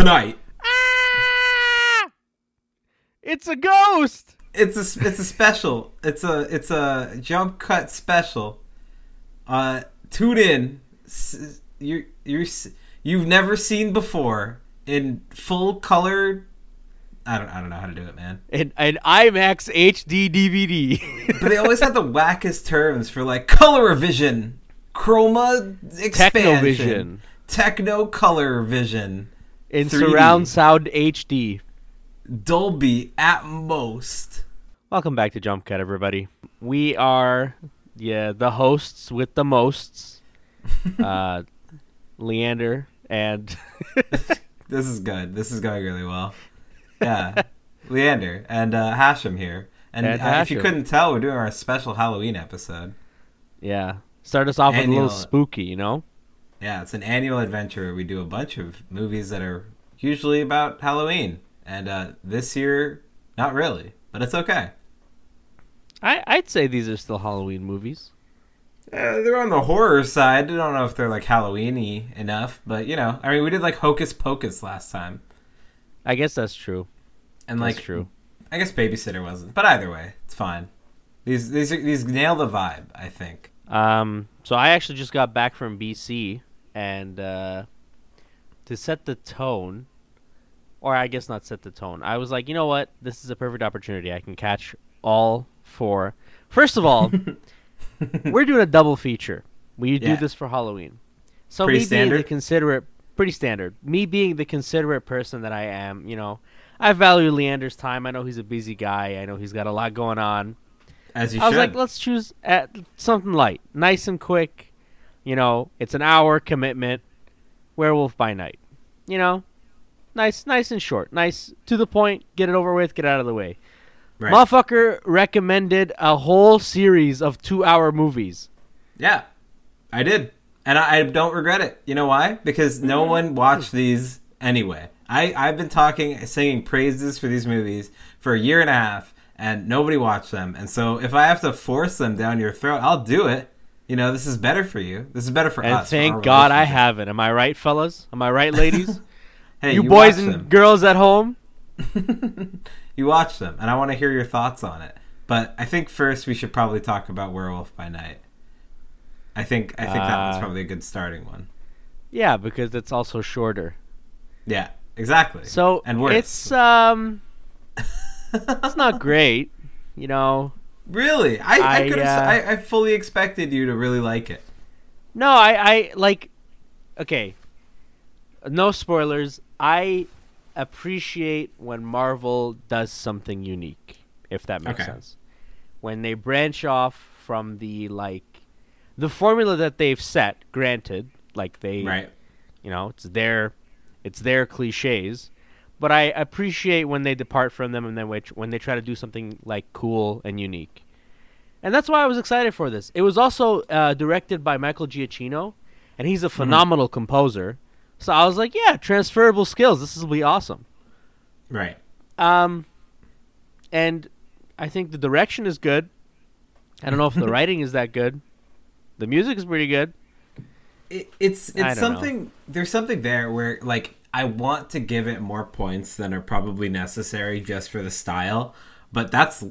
tonight. Ah! It's a ghost. It's a it's a special. It's a it's a jump cut special. Uh, tune in. You you you've never seen before in full color. I don't I don't know how to do it, man. An, an IMAX HD DVD. but they always have the wackest terms for like color vision, chroma expansion, techno vision, techno color vision, in 3D. surround sound HD. Dolby Atmos. Welcome back to Jump Cut, everybody. We are, yeah, the hosts with the mosts. uh, Leander and. this is good. This is going really well. Yeah, Leander and uh, Hashem here. And, and uh, if you couldn't tell, we're doing our special Halloween episode. Yeah, start us off with a little spooky, you know. Yeah, it's an annual adventure where we do a bunch of movies that are usually about Halloween. And uh, this year, not really, but it's okay. I, I'd say these are still Halloween movies. Uh, they're on the horror side. I don't know if they're like Halloweeny enough, but you know, I mean, we did like Hocus Pocus last time. I guess that's true. And that's like, true. I guess Babysitter wasn't, but either way, it's fine. These these these nail the vibe, I think. Um. So I actually just got back from BC, and uh, to set the tone, or I guess not set the tone. I was like, you know what? This is a perfect opportunity. I can catch all four. First of all, we're doing a double feature. We do this for Halloween. So pretty me standard? being the considerate, pretty standard. Me being the considerate person that I am, you know, I value Leander's time. I know he's a busy guy. I know he's got a lot going on. As you I was like, let's choose at something light, nice and quick. You know, it's an hour commitment. Werewolf by Night. You know, nice, nice and short, nice to the point. Get it over with. Get out of the way. Right. Motherfucker recommended a whole series of two-hour movies. Yeah, I did, and I, I don't regret it. You know why? Because no mm-hmm. one watched these anyway. I I've been talking, singing praises for these movies for a year and a half, and nobody watched them. And so if I have to force them down your throat, I'll do it. You know, this is better for you. This is better for and us. Thank God I haven't. Am I right, fellas? Am I right, ladies? hey, you, you boys and them. girls at home. you watch them, and I want to hear your thoughts on it. But I think first we should probably talk about Werewolf by Night. I think I think uh, that one's uh, probably a good starting one. Yeah, because it's also shorter. Yeah, exactly. So and worse. it's um, it's not great, you know. Really, I I, I, uh, I, I fully expected you to really like it. No, I I like. Okay, no spoilers. I appreciate when Marvel does something unique, if that makes okay. sense. When they branch off from the like the formula that they've set, granted, like they right. you know, it's their it's their cliches, but I appreciate when they depart from them and then which when they try to do something like cool and unique. And that's why I was excited for this. It was also uh, directed by Michael Giacchino, and he's a mm-hmm. phenomenal mm-hmm. composer. So I was like, yeah, transferable skills. This will be awesome. Right. Um, and I think the direction is good. I don't know if the writing is that good. The music is pretty good. It, it's it's something. Know. There's something there where like I want to give it more points than are probably necessary just for the style, but that's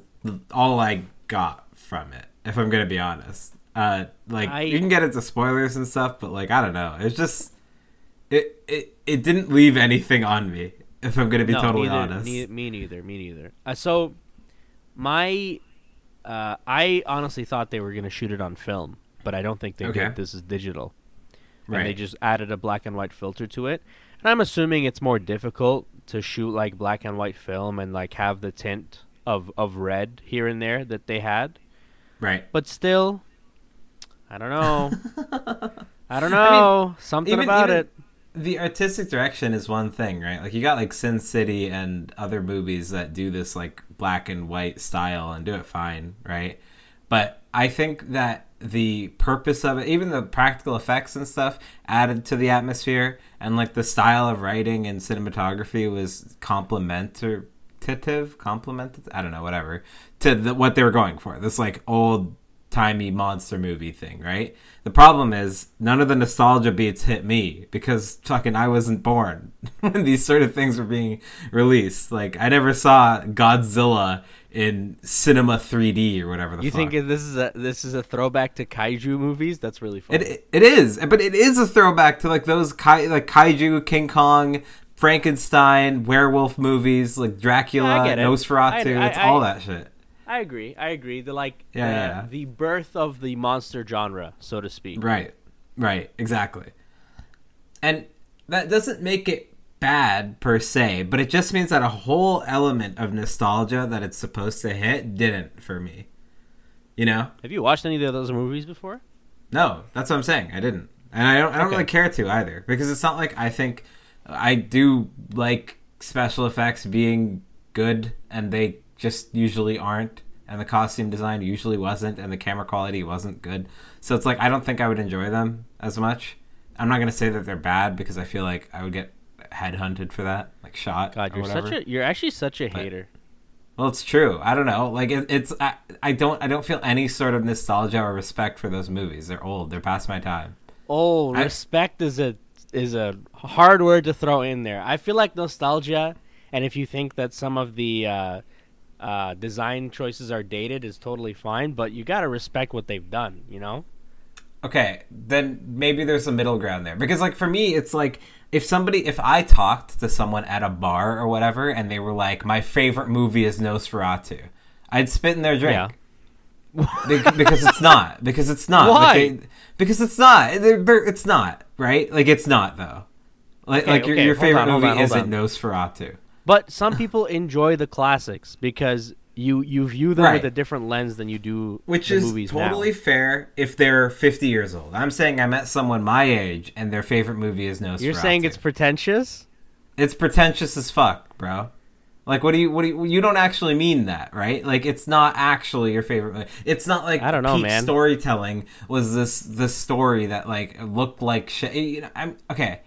all I got from it. If I'm gonna be honest, uh, like I, you can get into spoilers and stuff, but like I don't know. It's just it it it didn't leave anything on me. If I'm gonna be no, totally neither, honest, ne- me neither. Me neither. Uh, so my uh, I honestly thought they were gonna shoot it on film, but I don't think they okay. did. This is digital, right. and they just added a black and white filter to it. And I'm assuming it's more difficult to shoot like black and white film and like have the tint of of red here and there that they had. Right. But still, I don't know. I don't know. I mean, Something even, about even, it the artistic direction is one thing, right? Like you got like Sin City and other movies that do this like black and white style and do it fine, right? But I think that the purpose of it, even the practical effects and stuff, added to the atmosphere, and like the style of writing and cinematography was complementative, complemented. I don't know, whatever, to the, what they were going for. This like old timey monster movie thing, right? The problem is none of the nostalgia beats hit me because fucking I wasn't born when these sort of things were being released. Like I never saw Godzilla in cinema 3D or whatever the you fuck. think this is a this is a throwback to kaiju movies? That's really fun. It, it is, but it is a throwback to like those kai, like kaiju, King Kong, Frankenstein, werewolf movies, like Dracula, Yeah, I get it. Nosferatu. I- I- it's all I- that shit. I agree. I agree. The like Yeah, yeah, yeah. the birth of the monster genre, so to speak. Right, right, exactly. And that doesn't make it bad per se, but it just means that a whole element of nostalgia that it's supposed to hit didn't for me. You know? Have you watched any of those movies before? No, that's what I'm saying. I didn't, and I don't. I don't Okay. really care to either because it's not like I think I do like special effects being good, and they just usually aren't, and the costume design usually wasn't, and the camera quality wasn't good. So it's like I don't think I would enjoy them as much. I'm not gonna say that they're bad because I feel like I would get headhunted for that, like shot. God, you're whatever. such a you're actually such a hater. Well, it's true. I don't know. Like it, it's I, I don't I don't feel any sort of nostalgia or respect for those movies. They're old. They're past my time. Oh, I- respect is a is a hard word to throw in there. I feel like nostalgia, and if you think that some of the uh, uh, design choices are dated, is totally fine. But you gotta respect what they've done. You know. Okay, then maybe there's a middle ground there. Because like for me, it's like if somebody if I talked to someone at a bar or whatever and they were like, My favorite movie is Nosferatu, I'd spit in their drink. Yeah. Be- because it's not. Because it's not. Why? Like, they- because it's not. They're, they're, it's not, right? Like it's not though. Like, Okay, like your, okay, your favorite on, movie on, isn't on. Nosferatu. But some people enjoy the classics because you you view them Right. with a different lens than you do Which is movies totally now. fair if they're 50 years old. I'm saying I met someone my age and their favorite movie is Nosferatu. You're saying it's pretentious? It's pretentious as fuck, bro. Like, what do you? What do you? You don't actually mean that, right? Like, it's not actually your favorite movie. It's not like I don't know, man. storytelling was this the story that like looked like shit. You know, I'm okay.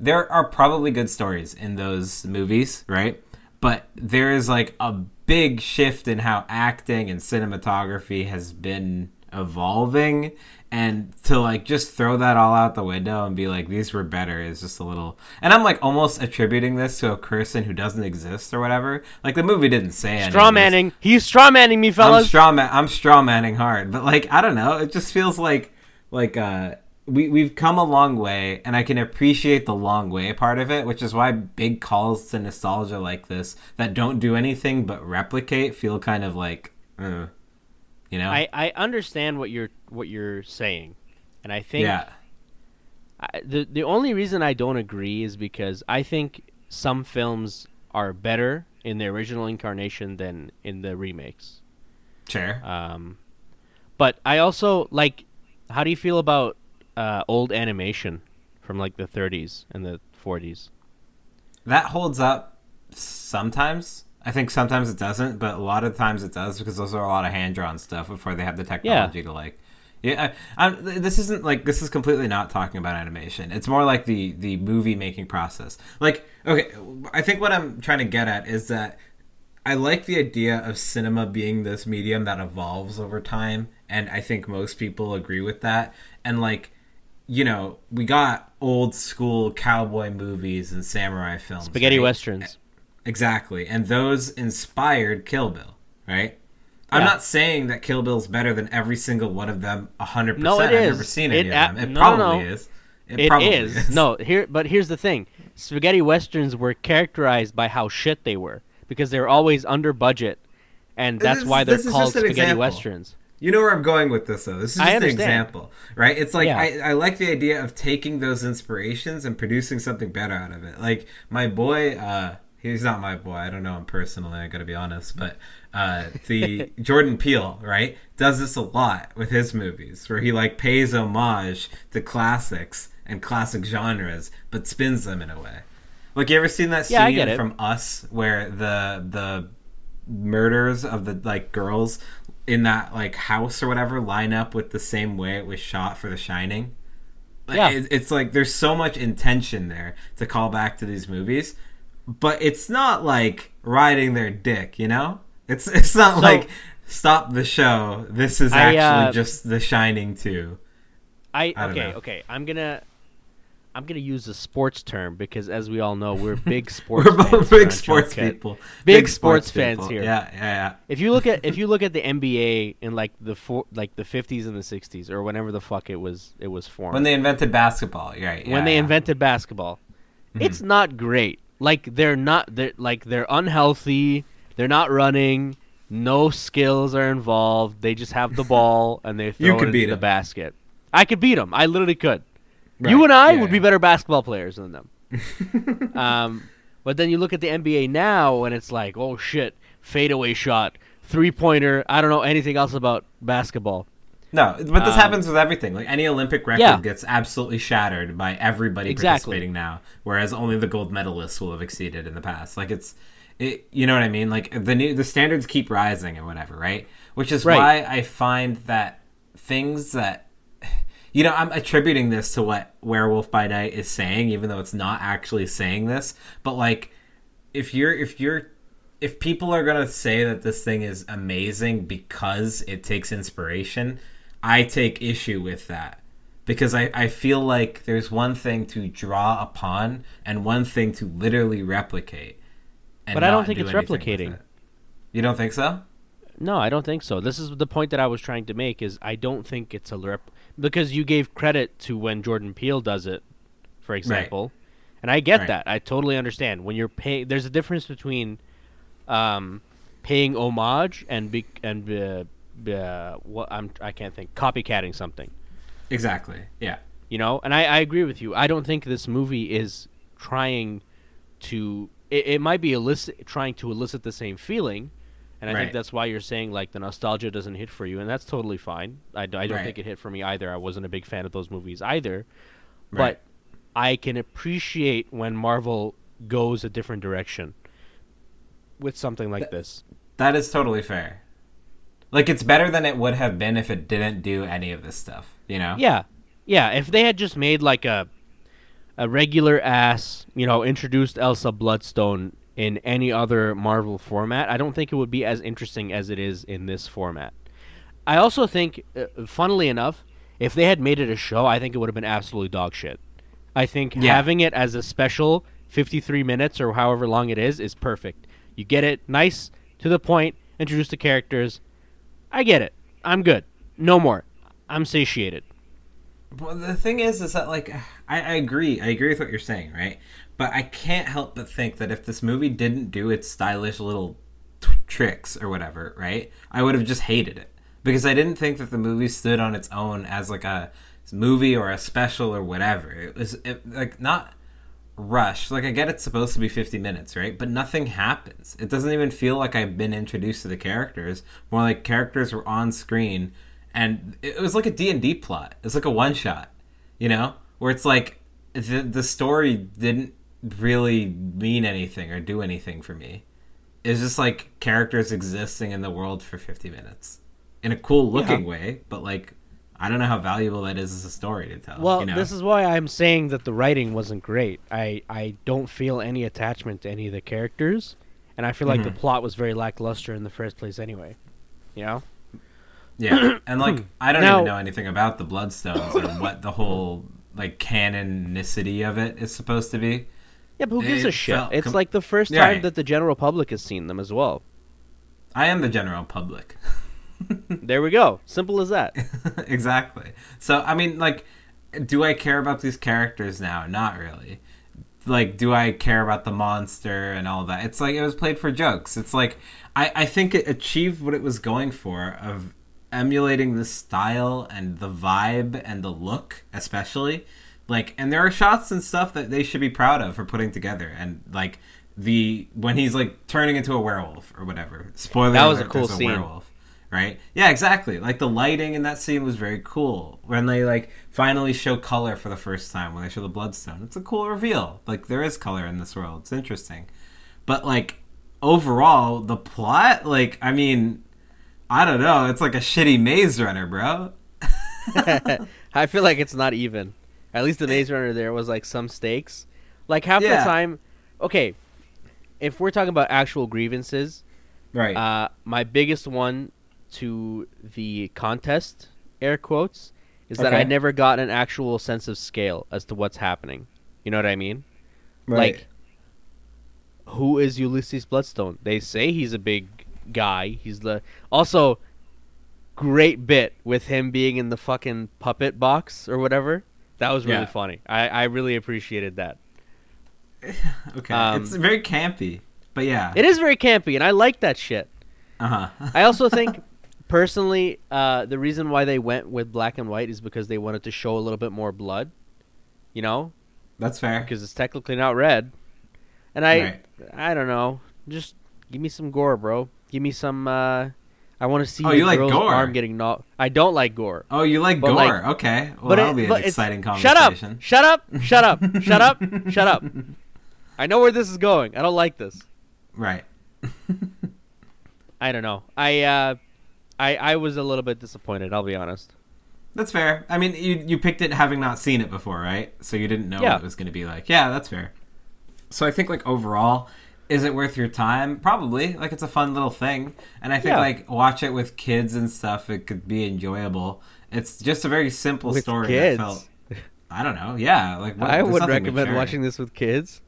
There are probably good stories in those movies, right? But there is like a big shift in how acting and cinematography has been evolving. And to like just throw that all out the window and be like these were better is just a little and i'm like almost attributing this to a person who doesn't exist or whatever. Like the movie didn't say any of Straw manning. He's straw manning me, i'm fellas. straw man i'm straw manning hard. But like i don't know. It just feels like like uh we, we've come a long way and i can appreciate the long way part of it which is why big calls to nostalgia like this that don't do anything but replicate feel kind of like uh, you know I, I understand what you're what you're saying, and I think yeah I, the the only reason I don't agree is because I think some films are better in the original incarnation than in the remakes. sure Um, but I also like. How do you feel about uh, old animation from like the 30s and the 40s? That holds up sometimes. I think sometimes it doesn't, but a lot of times it does because those are a lot of hand drawn stuff before they have the technology to like. Yeah, I, I'm, this isn't like this is completely not talking about animation. It's more like the the movie making process. Like, okay, I think what I'm trying to get at is that I like the idea of cinema being this medium that evolves over time, and I think most people agree with that. And like, you know, we got old school cowboy movies and samurai films, Spaghetti right? westerns. Exactly, and those inspired Kill Bill, right? I'm not saying that Kill Bill's better than every single one of them. hundred No, percent. it I've is. never seen any It of them. It no, probably no. is. It, It probably is. No, here but here's the thing. Spaghetti westerns were characterized by how shit they were because they were always under budget and that's This- why they're called spaghetti example. westerns. You know where I'm going with this, though. This is just an example, right? It's like Yeah. I, I like the idea of taking those inspirations and producing something better out of it. Like my boy, uh, he's not my boy. I don't know him personally. I got to be honest, but uh, the Jordan Peele, right, does this a lot with his movies, where he like pays homage to classics and classic genres, but spins them in a way. Like you ever seen that Yeah, scene from Us where the the murders of the like girls in that like house or whatever line up with the same way it was shot for The Shining. Like, Yeah. it- it's like there's so much intention there to call back to these movies, but it's not like riding their dick, you know? It's it's not So- like stop the show. This is actually I, uh, just The Shining 2. I, I okay, okay. I'm gonna I'm gonna use a sports term because, as we all know, we're big sports. we're both big sports people. Big, big sports, sports fans here. Yeah, yeah, yeah. If you look at if you look at the NBA in like the four, like the 50s and the 60s or whenever the fuck it was it was formed. When they invented basketball, right? Yeah, when they yeah. invented basketball, mm-hmm. it's not great. Like they're not they're like they're unhealthy. They're not running. No skills are involved. They just have the ball and they throw it into the basket. I could beat them. I literally could. Right. You and I yeah, would be better basketball players than them. um, but then you look at the NBA now, and it's like, oh shit, fadeaway shot, three pointer. I don't know anything else about basketball. No, but this um, happens with everything. Like any Olympic record yeah. gets absolutely shattered by everybody exactly. participating now, whereas only the gold medalists will have exceeded in the past. Like it's, it, you know what I mean? Like the new the standards keep rising and whatever, right? Which is right. why I find that things that you know, I'm attributing this to what Werewolf by Night is saying, even though it's not actually saying this. But like, if you're if you're if people are gonna say that this thing is amazing because it takes inspiration, I take issue with that because I, I feel like there's one thing to draw upon and one thing to literally replicate. but I don't think do it's replicating. It. You don't think so? No, I don't think so. This is the point that I was trying to make. Is I don't think it's a rep because you gave credit to when Jordan Peele does it, for example, right. and I get right. that. I totally understand when you're paying. There's a difference between um, paying homage and be and uh, uh, what I'm I can't think copycatting something. Exactly. Yeah. You know, and I, I agree with you. I don't think this movie is trying to. It, it might be elicit trying to elicit the same feeling, and I right. think that's why you're saying like the nostalgia doesn't hit for you, and that's totally fine. I, I don't right. think it hit for me either. I wasn't a big fan of those movies either, right. but I can appreciate when Marvel goes a different direction with something like Th- this. That is totally fair. Like it's better than it would have been if it didn't do any of this stuff. You know? Yeah, yeah. If they had just made like a a regular ass, you know, introduced Elsa Bloodstone in any other Marvel format, I don't think it would be as interesting as it is in this format. I also think, uh, funnily enough, if they had made it a show, I think it would have been absolutely dog shit. I think yeah. having it as a special 53 minutes or however long it is is perfect. You get it nice to the point, introduce the characters. I get it. I'm good. No more. I'm satiated. Well, the thing is, is that like I, I agree. I agree with what you're saying, right? But I can't help but think that if this movie didn't do its stylish little t- tricks or whatever, right, I would have just hated it because I didn't think that the movie stood on its own as like a movie or a special or whatever. It was it, like not rushed. Like I get it's supposed to be 50 minutes, right? But nothing happens. It doesn't even feel like I've been introduced to the characters. More like characters were on screen and it was like a D&D plot. It's like a one shot, you know? Where it's like the the story didn't really mean anything or do anything for me. It's just like characters existing in the world for 50 minutes in a cool looking yeah. way, but like I don't know how valuable that is as a story to tell. Well, you know? this is why I'm saying that the writing wasn't great. I I don't feel any attachment to any of the characters, and I feel like mm-hmm. the plot was very lackluster in the first place anyway. You know? Yeah, and like I don't now, even know anything about the Bloodstones or what the whole like canonicity of it is supposed to be. Yeah, but who gives a shit? It's like the first time right. that the general public has seen them as well. I am the general public. there we go. Simple as that. exactly. So, I mean, like, do I care about these characters now? Not really. Like, do I care about the monster and all that? It's like it was played for jokes. It's like I, I think it achieved what it was going for of emulating the style and the vibe and the look, especially like, and there are shots and stuff that they should be proud of for putting together. And like the when he's like turning into a werewolf or whatever. Spoiler: that was alert, a cool scene. A werewolf, right? Yeah, exactly. Like the lighting in that scene was very cool. When they like finally show color for the first time, when they show the bloodstone, it's a cool reveal. Like there is color in this world. It's interesting, but like overall, the plot, like I mean, I don't know. It's like a shitty Maze Runner, bro. I feel like it's not even. At least the Maze Runner there was like some stakes. Like half yeah. the time, okay, if we're talking about actual grievances, right? Uh, my biggest one to the contest, air quotes, is that I never got an actual sense of scale as to what's happening. You know what I mean? Right. Like, who is Ulysses Bloodstone? They say he's a big guy. He's the also great bit with him being in the fucking puppet box or whatever. That was really Yeah. funny. I, I really appreciated that. okay, um, it's very campy, but yeah. It is very campy, and I like that shit. uh huh. I also think, personally, uh, the reason why they went with black and white is because they wanted to show a little bit more blood. You know, That's fair. because it's technically not red. And I, Right. I don't know. Just give me some gore, bro. Give me some. Uh, I want to see Oh, you like gore? arm getting knocked. I don't like gore. Oh, you like gore? like- okay, well but that'll it- be an exciting Shut up! Shut up! Shut up! shut up! Shut up! I know where this is going. I don't like this. Right. I don't know. I uh, I I was a little bit disappointed. I'll be honest. That's fair. I mean, you you picked it having not seen it before, right? So you didn't know Yeah. what it was going to be like. Yeah, that's fair. So I think like overall, is it worth your time? Probably. Like it's a fun little thing, and I think Yeah. like watch it with kids and stuff. It could be enjoyable. It's just a very simple With story. kids? That felt. I don't know. Yeah, like what, I would recommend watching this with kids.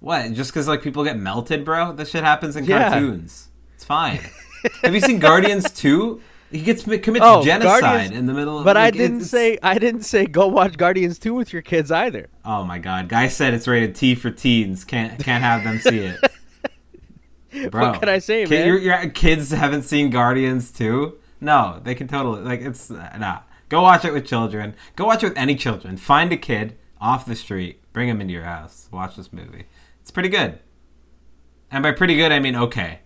What? Just because like people get melted, bro? This shit happens in Yeah. cartoons. It's fine. Have you seen Guardians two? He gets commits Oh, genocide Guardians- in the middle of. But I didn't it's- say I didn't say go watch Guardians 2 with your kids either. Oh my god! Guy said it's rated T for teens. Can't can't have them see it. Bro, What can I say, Ki- man? Your, your kids haven't seen Guardians two. No, they can totally like it's uh, nah. Go watch it with children. Go watch it with any children. Find a kid off the street, bring him into your house. Watch this movie. It's pretty good. And by pretty good, I mean okay.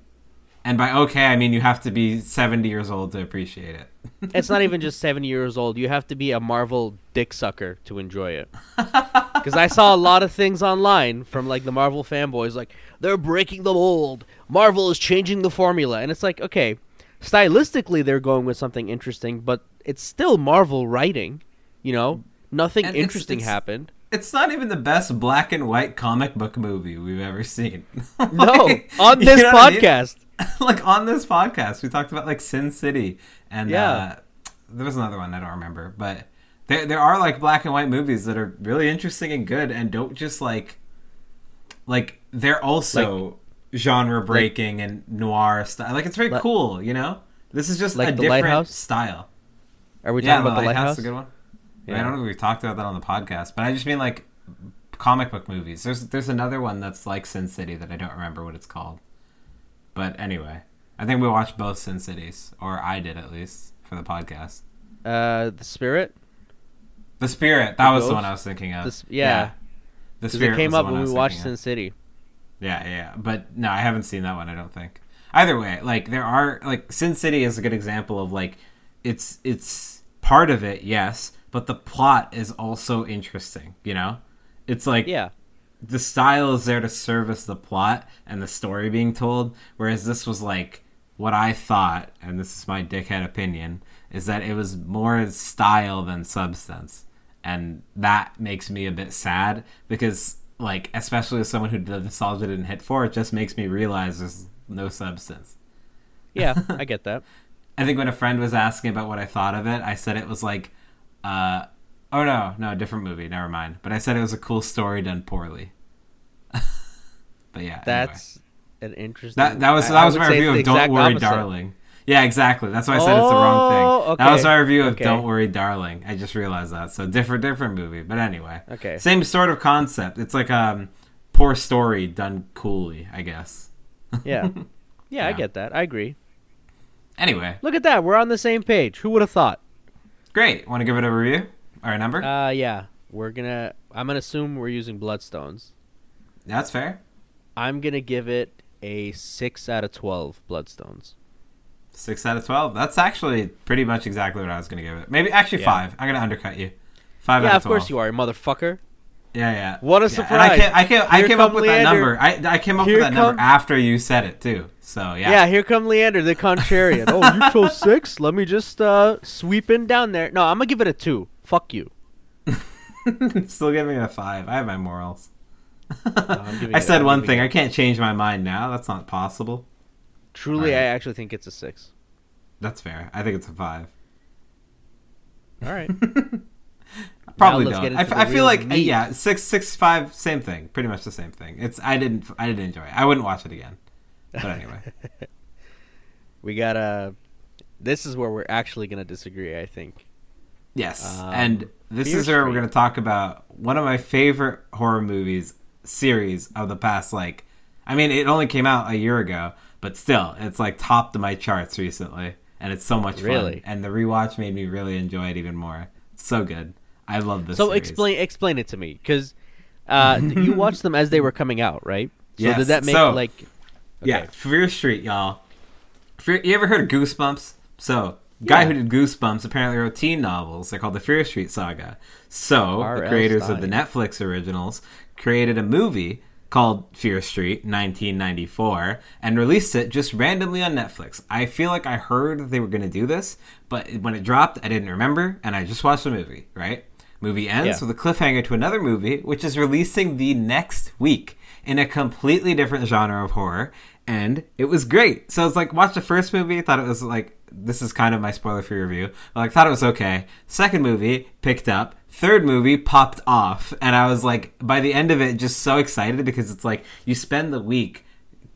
And by okay, I mean you have to be seventy years old to appreciate it. It's not even just 70 years old. You have to be a Marvel dick sucker to enjoy it. Because I saw a lot of things online from like the Marvel fanboys, like they're breaking the mold. Marvel is changing the formula, and it's like, okay, stylistically they're going with something interesting, but it's still Marvel writing. You know, nothing And interesting it's- happened. It's not even the best black and white comic book movie we've ever seen. No, Like, on you this what I mean? like on this podcast, we talked about like Sin City, and Yeah. uh, there was another one I don't remember, but there there are like black and white movies that are really interesting and good, and don't just like like they're also genre breaking and noir style. Like it's very Like- cool, you know. This is just Like a different Lighthouse? style. Are we yeah, talking about the lighthouse? a good one. I Yeah. don't know if we've talked about that on the podcast, but I just mean like comic book movies. There's there's another one that's like Sin City that I don't remember what it's called. But anyway, I think we watched both Sin Cities, or I did at least for the podcast. Uh, the Spirit. The Spirit, that The was the one I was thinking of. The s- yeah. The Spirit it came up when we watched Sin of. City. Yeah, yeah, yeah. But no, I haven't seen that one. I don't think. Either way, like there are like Sin City is a good example of like it's it's part of it, yes, but the plot is also interesting. You know, it's like Yeah. The style is there to service the plot and the story being told, whereas this was like what I thought, and this is my dickhead opinion, is that it was more style than substance, and that makes me a bit sad because, like, especially as someone who the nostalgia didn't hit for, it just makes me realize there's no substance. Yeah, I get that. I think when a friend was asking about what I thought of it, I said it was like, uh, oh no, no, different movie, never mind. But I said it was a cool story done poorly. but yeah, anyway. That's an interesting. that. That was that I was my review of Don't Worry, opposite. Darling. Yeah, exactly. That's why I said it's the wrong Oh, thing. That was my review of okay. Don't Worry, Darling. I just realized that. So different, different movie. But anyway, Okay. same sort of concept. It's like um, poor story done coolly, I guess. Yeah. Yeah, I get that. I agree. Anyway, Look at that. We're on the same page. Who would have thought? great. Want to give it a review a number? Uh, yeah. We're gonna. I'm gonna assume we're using bloodstones. That's fair. I'm gonna give it a six out of twelve bloodstones. Six out of twelve. That's actually pretty much exactly what I was going to give it. Maybe actually Yeah. five. I'm going to undercut you. Five yeah, out of of course you are, motherfucker. Yeah, yeah. What a surprise. I came, I came, I came up with Leander. that number. I, I came up Here with that number after you said it too. So yeah. Yeah. here come Leander, the contrarian. oh, you chose six? Let me just uh sweep in down there. No, I'm gonna give it a two. Fuck you. Still giving it a five. I have my morals. I'm I said I'm one thing. it- I can't change my mind now. That's not possible. Truly, Alright. I actually think it's a six. That's fair. I think it's a five. All right. Probably don't. I, I feel like uh, meat. yeah, six, six, five, same thing. Pretty much the same thing. It's I didn't I didn't enjoy it. I wouldn't watch it again. But anyway, we got a. This is where we're actually going to disagree. I think. Yes, um, and this is where Street. we're going to talk about one of my favorite horror movies series of the past. Like, I mean, it only came out a year ago, but still, it's like topped my charts recently, and it's so much really? fun. And the rewatch made me really enjoy it even more. It's so good. I love this. So series. explain explain it to me, because uh, you watched them as they were coming out, right? So yes. did that make so, like? Okay. Yeah, Fear Street, y'all. Fear, you ever heard of Goosebumps? So guy who did Goosebumps apparently wrote teen novels. They're called the Fear Street Saga. So R. the creators Stine. of the Netflix originals created a movie called Fear Street 1994 and released it just randomly on Netflix. I feel like I heard they were going to do this, but when it dropped, I didn't remember and I just watched the movie, right? Movie ends yeah. with a cliffhanger to another movie, which is releasing the next week in a completely different genre of horror, and it was great. So it's like watch the first movie, thought it was like this is kind of my spoiler free review. But like thought it was okay. Second movie picked up. Third movie popped off, and I was like by the end of it just so excited because it's like you spend the week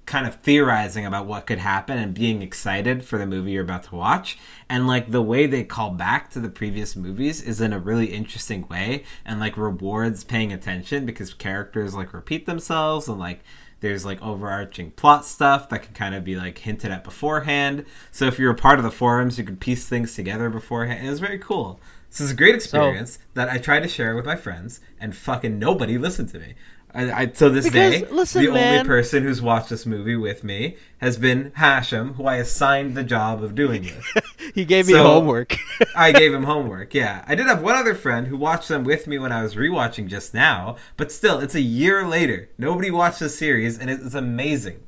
kind of theorizing about what could happen and being excited for the movie you're about to watch. And like the way they call back to the previous movies is in a really interesting way and like rewards paying attention because characters like repeat themselves and like there's like overarching plot stuff that can kind of be like hinted at beforehand. So if you're a part of the forums, you could piece things together beforehand. It was very cool. This is a great experience so, that I tried to share with my friends, and fucking nobody listened to me. I, I to this because, day, listen, the man. only person who's watched this movie with me has been Hashem, who I assigned the job of doing this. he gave me so homework. I gave him homework. Yeah, I did have one other friend who watched them with me when I was rewatching just now. But still, it's a year later. Nobody watched the series, and it's amazing.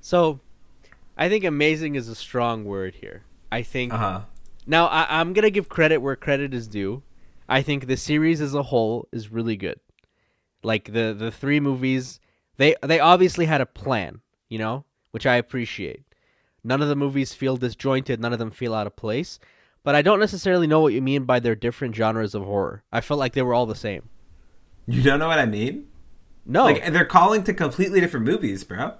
So, I think amazing is a strong word here. I think. Uh-huh. Now, I, I'm gonna give credit where credit is due. I think the series as a whole is really good. Like the the three movies, they they obviously had a plan, you know, which I appreciate. None of the movies feel disjointed, none of them feel out of place, but I don't necessarily know what you mean by their different genres of horror. I felt like they were all the same. You don't know what I mean? No. Like they're calling to completely different movies, bro.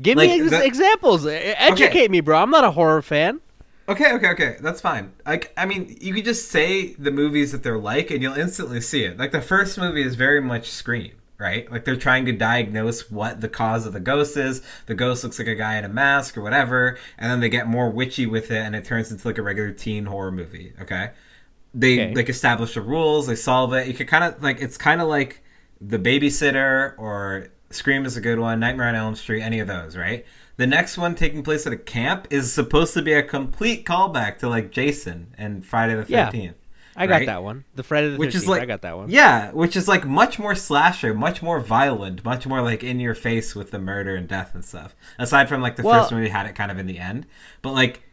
Give like, me ex- the... examples. Educate okay. me, bro. I'm not a horror fan. Okay, okay, okay. That's fine. Like, I mean, you could just say the movies that they're like, and you'll instantly see it. Like, the first movie is very much Scream, right? Like, they're trying to diagnose what the cause of the ghost is. The ghost looks like a guy in a mask or whatever, and then they get more witchy with it, and it turns into like a regular teen horror movie. Okay, they okay. like establish the rules, they solve it. You could kind of like it's kind of like the babysitter or Scream is a good one, Nightmare on Elm Street, any of those, right? The next one taking place at a camp is supposed to be a complete callback to like Jason and Friday the Thirteenth. Yeah, I got that one. The Friday the. Which is like I got that one. Yeah, which is like much more slasher, much more violent, much more like in your face with the murder and death and stuff. Aside from like the well, first movie had it kind of in the end, but like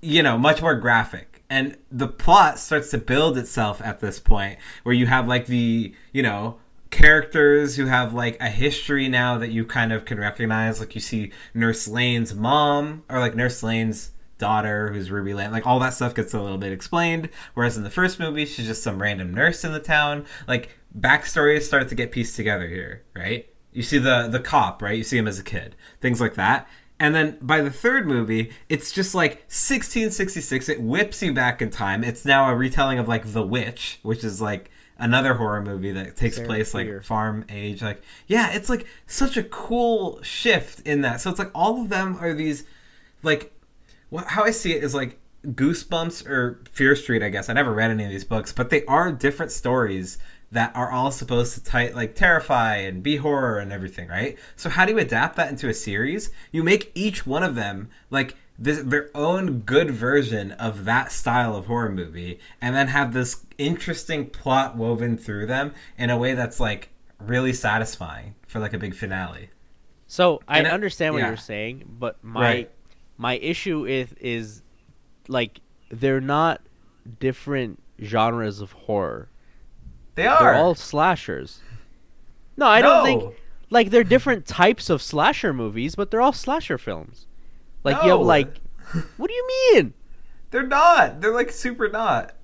you know, much more graphic. And the plot starts to build itself at this point where you have like the, you know, characters who have like a history now that you kind of can recognize. Like you see Nurse Lane's mom, or like Nurse Lane's daughter, who's Ruby Lane. Like all that stuff gets a little bit explained. Whereas in the first movie, she's just some random nurse in the town. Like backstories start to get pieced together here, right? You see the the cop, right? You see him as a kid, things like that. And then by the third movie, it's just like 1666. It whips you back in time. It's now a retelling of like The Witch, which is like another horror movie that takes Sarah place like farm age like yeah it's like such a cool shift in that. So it's like all of them are these like how i see it is like goosebumps or fear street i guess. I never read any of these books but they are different stories that are all supposed to tight like terrify and be horror and everything right? So how do you adapt that into a series? You make each one of them like this, their own good version of that style of horror movie and then have this interesting plot woven through them in a way that's like really satisfying for like a big finale. So I and uh, understand what yeah. you're saying, but my right. my issue is is like they're not different genres of horror. They are. They're all slashers. No, I no. don't think like they're different types of slasher movies, but they're all slasher films. Like no. you have like what do you mean? They're not. They're like super not.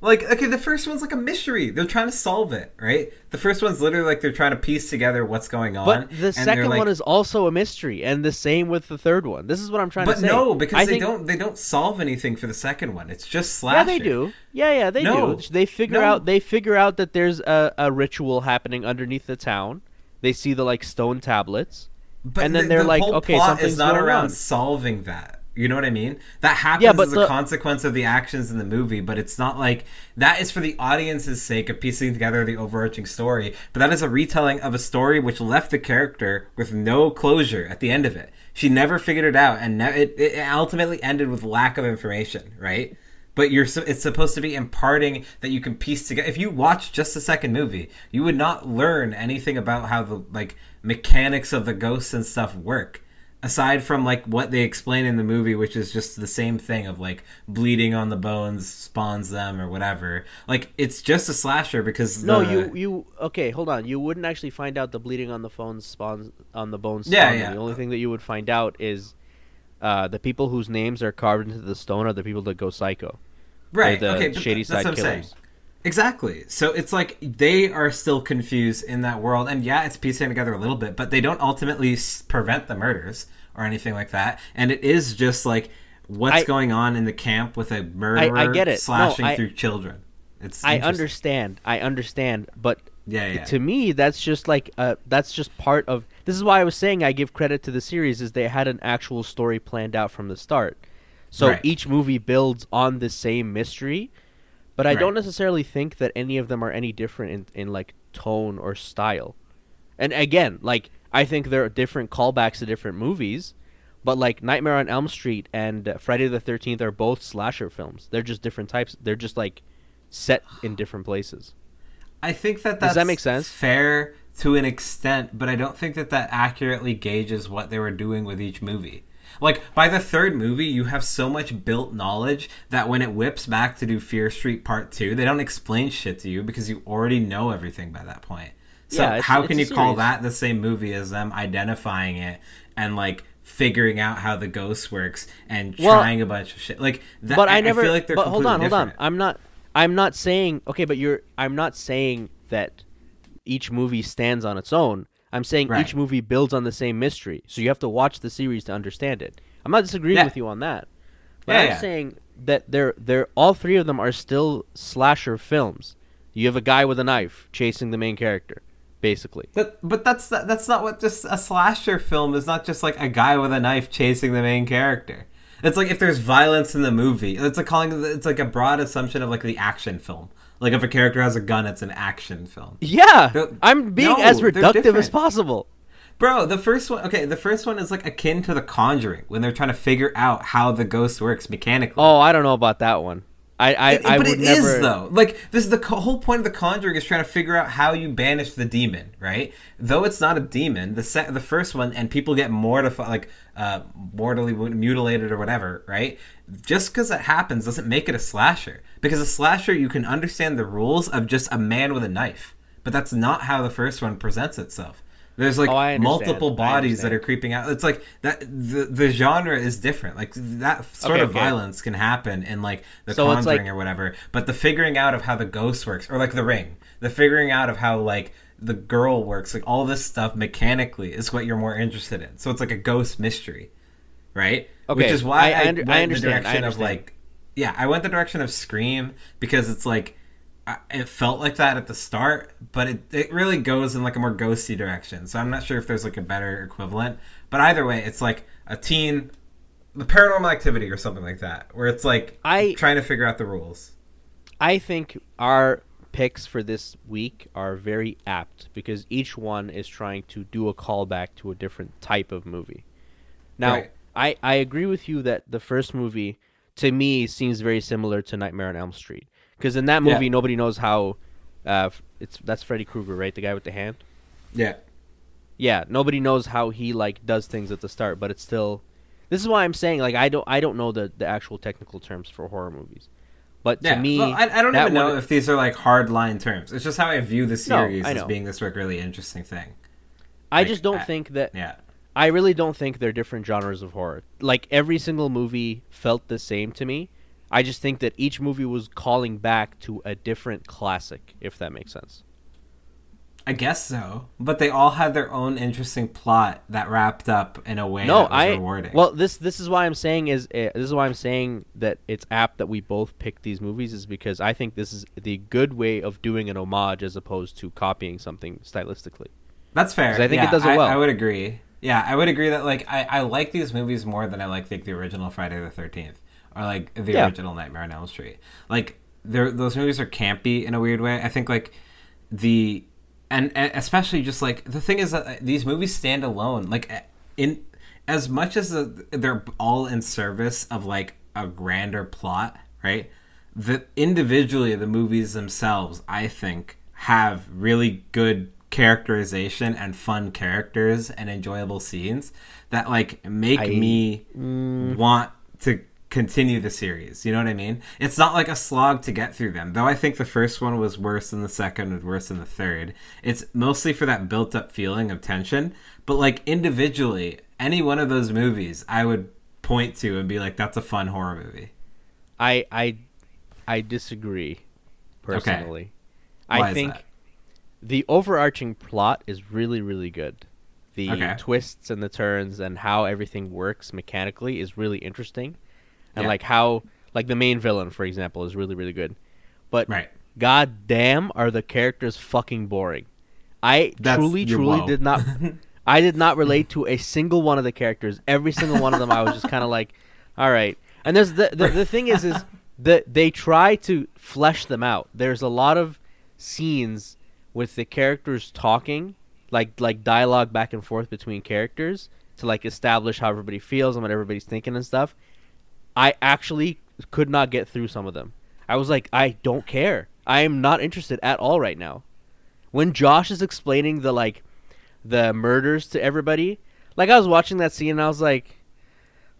Like, okay, the first one's like a mystery. They're trying to solve it, right? The first one's literally like they're trying to piece together what's going on. But the second like, one is also a mystery, and the same with the third one. This is what I'm trying to say. But no, because I they think... don't they don't solve anything for the second one. It's just slasher. Yeah, they do. Yeah, yeah, they no. do. They figure no. out they figure out that there's a, a ritual happening underneath the town. They see the like stone tablets, but and then the, they're the like, okay, something's not around on. solving that. You know what I mean? That happens yeah, as a consequence of the actions in the movie, but it's not like that is for the audience's sake of piecing together the overarching story. But that is a retelling of a story which left the character with no closure at the end of it. She never figured it out, and ne- it, it ultimately ended with lack of information. Right? but you're it's supposed to be imparting that you can piece together. If you watch just the second movie, you would not learn anything about how the like mechanics of the ghosts and stuff work aside from like what they explain in the movie which is just the same thing of like bleeding on the bones spawns them or whatever like it's just a slasher because no you you okay hold on. You wouldn't actually find out the bleeding on the phones spawns on the bones yeah, yeah. the only thing that you would find out is uh, the people whose names are carved into the stone are the people that go psycho. Right They're the okay, Shadyside killers Exactly. So it's like they are still confused in that world, and yeah, it's piecing together a little bit, but they don't ultimately prevent the murders or anything like that. And it is just like what's I, going on in the camp with a murderer I, I get it. slashing no, I, through children. It's I understand. I understand, but yeah, yeah. to me that's just like uh, that's just part of this is why I was saying I give credit to the series is they had an actual story planned out from the start. So right. each movie builds on the same mystery but I right. don't necessarily think that any of them are any different in, in like tone or style. And again, like I think there are different callbacks to different movies, but like Nightmare on Elm Street and uh, Friday the 13th are both slasher films. They're just different types. They're just like set in different places. I think that does that make sense? Fair to an extent, but I don't think that that accurately gauges what they were doing with each movie. Like by the third movie, you have so much built knowledge that when it whips back to do Fear Street Part Two, they don't explain shit to you because you already know everything by that point. So yeah, how can you call that the same movie as them identifying it and like figuring out how the ghost works and trying a bunch of shit like that? But I, never. I feel like they're but hold on, hold on. I'm not. I'm not saying okay, but you're. I'm not saying that each movie stands on its own. I'm saying right. each movie builds on the same mystery, so you have to watch the series to understand it. I'm not disagreeing yeah. with you on that, but yeah, I'm yeah. saying that they're they're all three of them are still slasher films. You have a guy with a knife chasing the main character, basically. But but that's that's not what just a slasher film is. Not just like a guy with a knife chasing the main character. It's like if there's violence in the movie, it's like calling it's like a broad assumption of like the action film. Like if a character has a gun, it's an action film. Yeah, they're, I'm being no, as reductive as possible. Bro, the first one, okay, the first one is like akin to The Conjuring when they're trying to figure out how the ghost works mechanically. Oh, I don't know about that one. I, I, it, I but would it never... is, though. Like this is the whole point of the Conjuring is trying to figure out how you banish the demon, right? Though it's not a demon, the se- the first one, and people get mortified, like uh, mortally mutilated or whatever, right? Just because it happens doesn't make it a slasher. Because a slasher, you can understand the rules of just a man with a knife, but that's not how the first one presents itself. There's like oh, multiple bodies that are creeping out. It's like that the the genre is different. Like that sort okay, of okay. violence can happen in like the so Conjuring like... or whatever. But the figuring out of how the ghost works, or like the Ring, the figuring out of how like the girl works, like all this stuff mechanically is what you're more interested in. So it's like a ghost mystery, right? Okay, which is why I, I, under, I understand. the direction of like yeah, I went the direction of Scream because it's like it felt like that at the start, but it, it really goes in like a more ghosty direction. So I'm not sure if there's like a better equivalent. But either way, it's like a teen, the paranormal activity or something like that, where it's like I trying to figure out the rules. I think our picks for this week are very apt because each one is trying to do a callback to a different type of movie. Now, right. I, I agree with you that the first movie to me seems very similar to Nightmare on Elm Street because in that movie, yeah. nobody knows how. Uh, it's that's Freddy Krueger, right? The guy with the hand. Yeah. Yeah. Nobody knows how he like does things at the start, but it's still. This is why I'm saying like I don't I don't know the the actual technical terms for horror movies. But to me, well, I, I, don't even know if these are like hard line terms. It's just how I view the series no, as being this like really interesting thing. I like, just don't I, think that. Yeah. I really don't think they're different genres of horror. Like every single movie felt the same to me. I just think that each movie was calling back to a different classic, if that makes sense. I guess so, but they all had their own interesting plot that wrapped up in a way no, that was I, rewarding. Well, this this is why I'm saying is uh, this is why I'm saying that it's apt that we both pick these movies is because I think this is the good way of doing an homage as opposed to copying something stylistically. That's fair. I think yeah, it does it well. I, I would agree. Yeah, I would agree that like I, I like these movies more than I like like the original Friday the Thirteenth or like the Yeah. original Nightmare on Elm Street. Like those movies are campy in a weird way. I think like the and, and especially just like the thing is that these movies stand alone. Like in as much as the, they're all in service of like a grander plot, right? The individually the movies themselves, I think, have really good characterization and fun characters and enjoyable scenes that like make I- me mm. want to continue the series. You know what I mean? It's not like a slog to get through them. Though I think the first one was worse than the second, and worse than the third. It's mostly for that built up feeling of tension. But like individually, any one of those movies I would point to and be like, that's a fun horror movie. I I I disagree personally. Why I think that? The overarching plot is really really good. The Okay. twists and the turns and how everything works mechanically is really interesting. And Yeah. like how like the main villain for example is really really good. But Right. god damn are the characters fucking boring. I That's truly truly did not I did not relate to a single one of the characters. Every single one of them I was just kind of like all right. And there's the the, the thing is is that they try to flesh them out. There's a lot of scenes with the characters talking, like like dialogue back and forth between characters to like establish how everybody feels and what everybody's thinking and stuff. I actually could not get through some of them. I was like, I don't care. I am not interested at all right now. When Josh is explaining the like the murders to everybody, like I was watching that scene and I was like,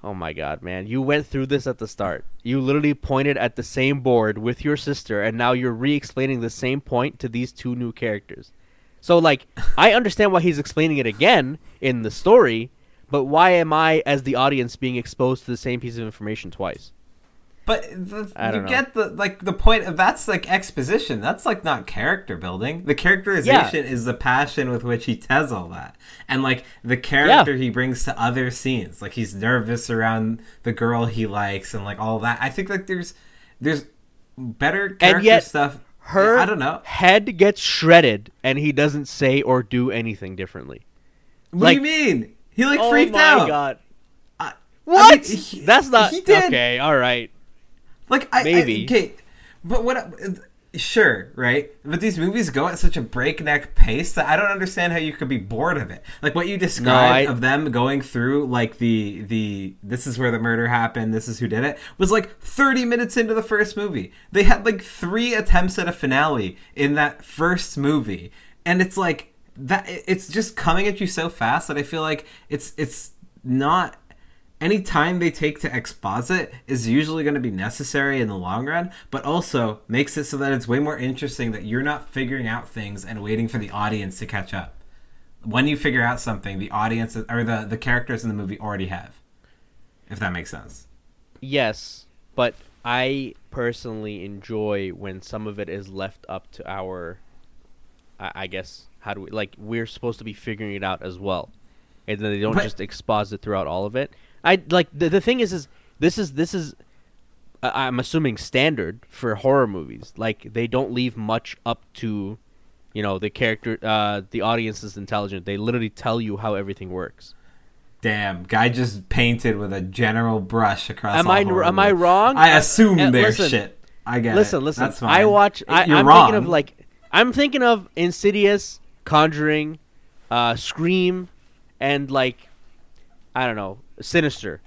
Oh my god, man. You went through this at the start. You literally pointed at the same board with your sister and now you're re-explaining the same point to these two new characters. So like I understand why he's explaining it again in the story, but why am I as the audience being exposed to the same piece of information twice? But the, you know. get the like the point of that's like exposition. That's like not character building. The characterization is the passion with which he tells all that, and like the character he brings to other scenes. Like he's nervous around the girl he likes, and like all that. I think like there's there's better character yet stuff. Her I don't know. head gets shredded and he doesn't say or do anything differently. What like- do you mean? He like oh freaked out. god. I- I What? mean, he- That's not he did. okay. All right. Like I, Maybe. I, okay, but what? Sure, right? But these movies go at such a breakneck pace that I don't understand how you could be bored of it. Like what you described I- of them going through, like the the this is where the murder happened, this is who did it, was like thirty minutes into the first movie. They had like three attempts at a finale in that first movie, and it's like that. It's just coming at you so fast that I feel like it's it's not any time they take to exposit is usually going to be necessary in the long run, but also makes it so that it's way more interesting that you're not figuring out things and waiting for the audience to catch up. When you figure out something, the audience or the the characters in the movie already have. If that makes sense. Yes, but I personally enjoy when some of it is left up to our I, I guess how do we like we're supposed to be figuring it out as well. And then they don't But- just exposit throughout all of it. I like the the thing is is this is this is I'm assuming standard for horror movies. Like they don't leave much up to you know the character uh the audience is intelligent. They literally tell you how everything works. Damn, guy just painted with a general brush across. Am all I am I wrong? I assume Uh, they're listen, shit. I get listen, it. listen. That's fine. I watch. I, wrong. thinking of like I'm thinking of Insidious, Conjuring, uh, Scream, and like I don't know, Sinister.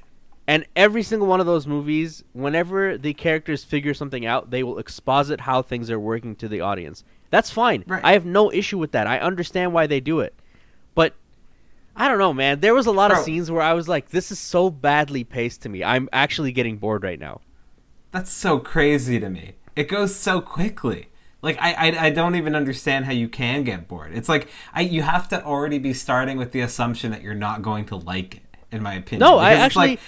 And every single one of those movies, whenever the characters figure something out, they will exposit how things are working to the audience. That's fine. Right. I have no issue with that. I understand why they do it. But I don't know, man. There was a lot of scenes where I was like, this is so badly paced to me. I'm actually getting bored right now. That's so crazy to me. It goes so quickly. Like I, I, I don't even understand how you can get bored. It's like I you have to already be starting with the assumption that you're not going to like it. In my opinion, no, I actually like,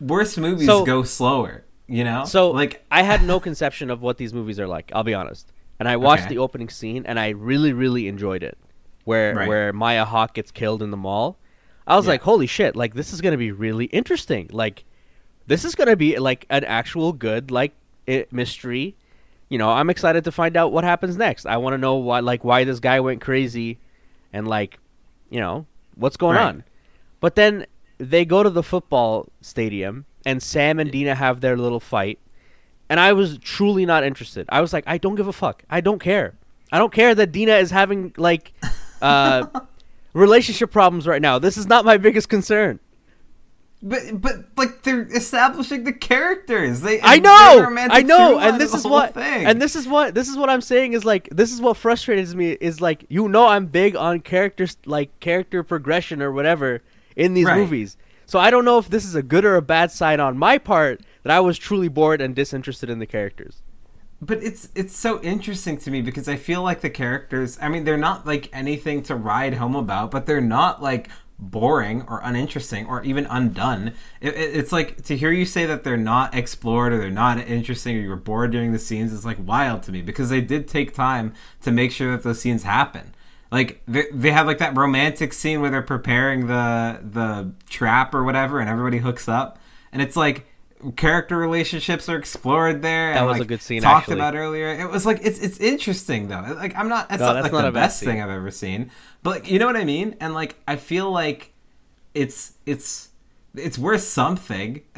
worst movies so, go slower. You know, so like I had no conception of what these movies are like. I'll be honest, and I watched okay. the opening scene and I really, really enjoyed it, where right. where Maya Hawke gets killed in the mall. I was yeah. like, holy shit! Like this is gonna be really interesting. Like this is gonna be like an actual good like it, mystery you know, I'm excited to find out what happens next. I want to know why, like, why this guy went crazy, and like, you know, what's going right. on. But then they go to the football stadium, and Sam and Deena have their little fight, and I was truly not interested. I was like, I don't give a fuck. I don't care. I don't care that Deena is having like, uh, relationship problems right now. This is not my biggest concern. But but like they're establishing the characters. They I know, I know, and this is what thing. and this is what this is what I'm saying is like this is what frustrates me is like you know I'm big on characters like character progression or whatever in these right. movies. So I don't know if this is a good or a bad sign on my part that I was truly bored and disinterested in the characters. But it's it's so interesting to me because I feel like the characters. I mean, they're not like anything to ride home about, but they're not like boring or uninteresting or even undone. It, it, it's like to hear you say that they're not explored or they're not interesting or you were bored during the scenes is like wild to me because they did take time to make sure that those scenes happen. Like they, they have like that romantic scene where they're preparing the the trap or whatever and everybody hooks up and it's like character relationships are explored there. That and, was like, a good scene. Talked actually. about earlier. It was like it's it's interesting though. Like I'm not. It's no, not like not the best thing I've ever seen, but like, you know what I mean. And like I feel like it's it's it's worth something.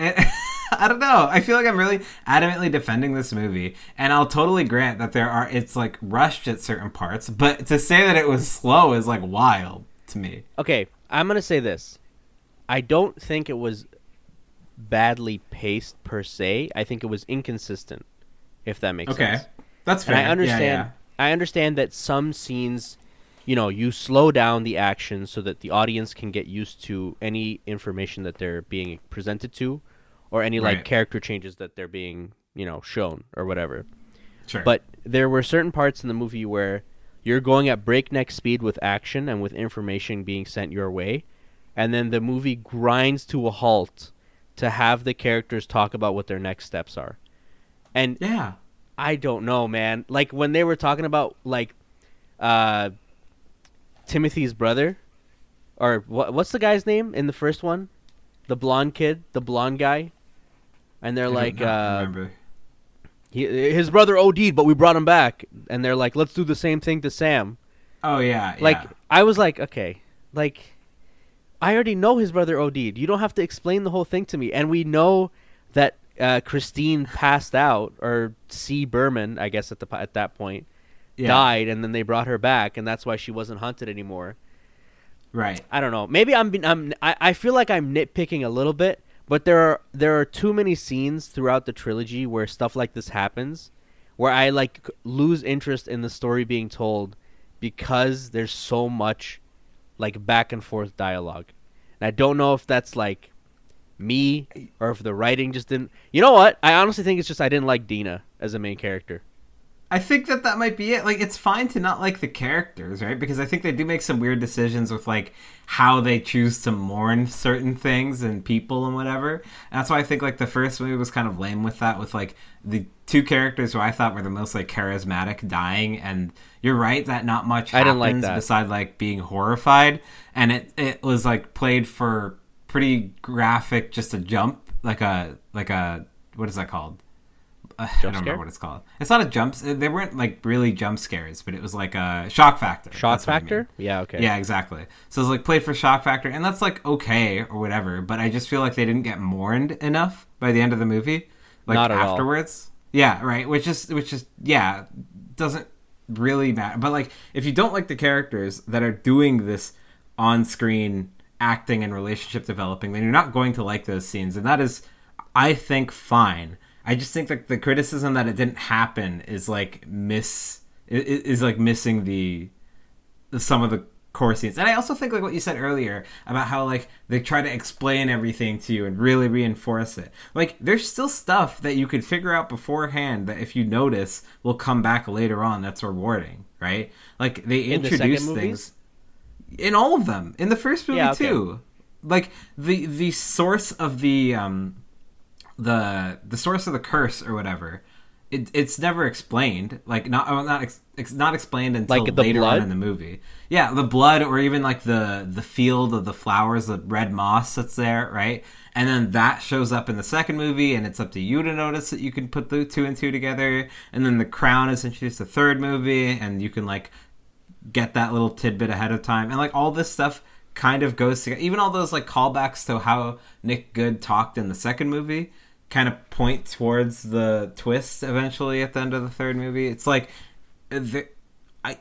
I don't know. I feel like I'm really adamantly defending this movie, and I'll totally grant that there are it's like rushed at certain parts, but to say that it was slow is like wild to me. Okay, I'm gonna say this. I don't think it was badly paced per se. I think it was inconsistent, if that makes okay. sense. Okay, that's fair. And I understand. Yeah, yeah. I understand that some scenes, you know, you slow down the action so that the audience can get used to any information that they're being presented to, or any right. like character changes that they're being, you know, shown or whatever. Sure. But there were certain parts in the movie where you're going at breakneck speed with action and with information being sent your way, and then the movie grinds to a halt to have the characters talk about what their next steps are. And yeah, I don't know, man. Like when they were talking about like uh Timothy's brother or what what's the guy's name in the first one? The blonde kid, the blonde guy. And they're I like uh. He, his brother OD'd, but we brought him back, and they're like, "Let's do the same thing to Sam." Oh yeah, like yeah. I was like, okay, like I already know his brother OD'd. You don't have to explain the whole thing to me. And we know that uh, Christine passed out, or C. Berman, I guess at the at that point, yeah. died, and then they brought her back, and that's why she wasn't hunted anymore. Right. I don't know. Maybe I'm I'm I, I feel like I'm nitpicking a little bit, but there are there are too many scenes throughout the trilogy where stuff like this happens, where I like lose interest in the story being told because there's so much like back and forth dialogue. And I don't know if that's like me or if the writing just didn't. You know what? I honestly think it's just I didn't like Deena as a main character. I think that that might be it. Like, it's fine to not like the characters, right? Because I think they do make some weird decisions with like how they choose to mourn certain things and people and whatever. And that's why I think like the first movie was kind of lame with that, with like the two characters who I thought were the most like charismatic dying. And you're right that not much happens I didn't like that. beside like being horrified. And it it was like played for pretty graphic, just a jump, like a like a what is that called? I don't remember what it's called. It's not a jump. They weren't like really jump scares, but it was like a shock factor. Shock factor? I mean. Yeah, okay. Yeah, exactly. So it's like played for shock factor, and that's like okay or whatever. But I just feel like they didn't get mourned enough by the end of the movie, like not afterwards. All. Yeah, right. Which is which is yeah doesn't really matter. But like if you don't like the characters that are doing this on screen acting and relationship developing, then you're not going to like those scenes, and that is, I think, fine I just think that the criticism that it didn't happen is like miss is, like missing the some of the core scenes. And I also think like what you said earlier about how like they try to explain everything to you and really reinforce it. Like there's still stuff that you could figure out beforehand that if you notice will come back later on that's rewarding, right? Like they in introduce the things in all of them. In the first movie yeah, okay. too. Like the the source of the um the the source of the curse or whatever it, it's never explained. Like not uh, not ex, not explained until like later blood? on in the movie. Yeah, the blood, or even like the the field of the flowers, the red moss that's there, right? And then that shows up in the second movie, and it's up to you to notice that you can put the two and two together. And then the crown is introduced the third movie, and you can like get that little tidbit ahead of time, and like all this stuff kind of goes together. Even all those like callbacks to how Nick Goode talked in the second movie kind of point towards the twist eventually at the end of the third movie. It's like uh, the, I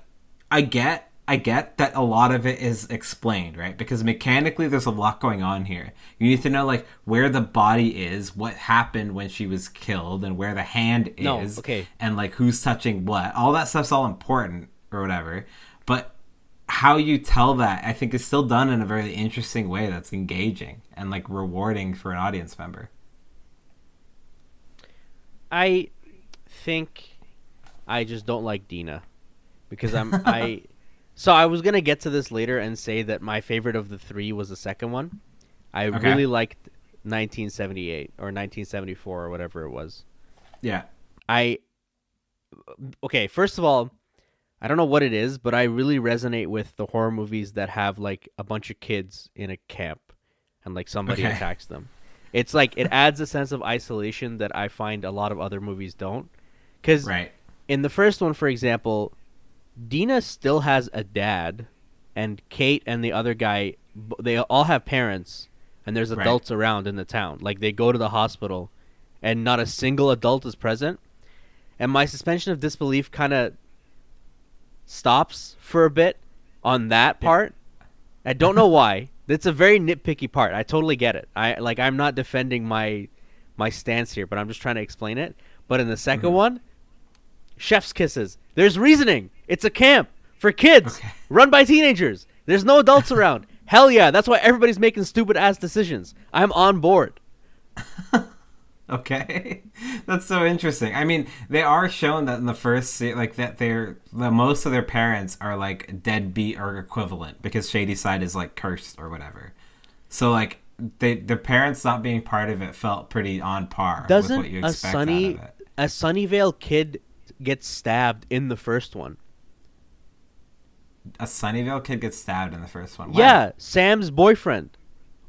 I get I get that a lot of it is explained, right? Because mechanically there's a lot going on here. You need to know like where the body is, what happened when she was killed and where the hand no, is okay. and like who's touching what. All that stuff's all important or whatever. But how you tell that I think is still done in a very interesting way that's engaging and like rewarding for an audience member. I think I just don't like Deena because I'm I. So I was gonna get to this later and say that my favorite of the three was the second one. I okay. really liked 1978 or 1974 or whatever it was. Yeah. I. Okay, first of all, I don't know what it is, but I really resonate with the horror movies that have like a bunch of kids in a camp and like somebody okay. attacks them. It's like it adds a sense of isolation that I find a lot of other movies don't. Because right. in the first one, for example, Deena still has a dad, and Kate and the other guy, they all have parents, and there's adults right. around in the town. Like they go to the hospital, and not a single adult is present. And my suspension of disbelief kind of stops for a bit on that part. Yeah. I don't know why. It's a very nitpicky part. I totally get it. I like I'm not defending my my stance here, but I'm just trying to explain it. But in the 2nd mm-hmm. one, chef's kisses. There's reasoning. It's a camp for kids okay. run by teenagers. There's no adults around. Hell yeah, that's why everybody's making stupid ass decisions. I'm on board. Okay, that's so interesting. I mean, they are shown that in the first, like that they're the most of their parents are like deadbeat or equivalent because Shadyside is like cursed or whatever. So like they the parents not being part of it felt pretty on par. Doesn't with what you a Sunny a Sunnyvale kid gets stabbed in the first one? A Sunnyvale kid gets stabbed in the first one. Yeah, Sam's boyfriend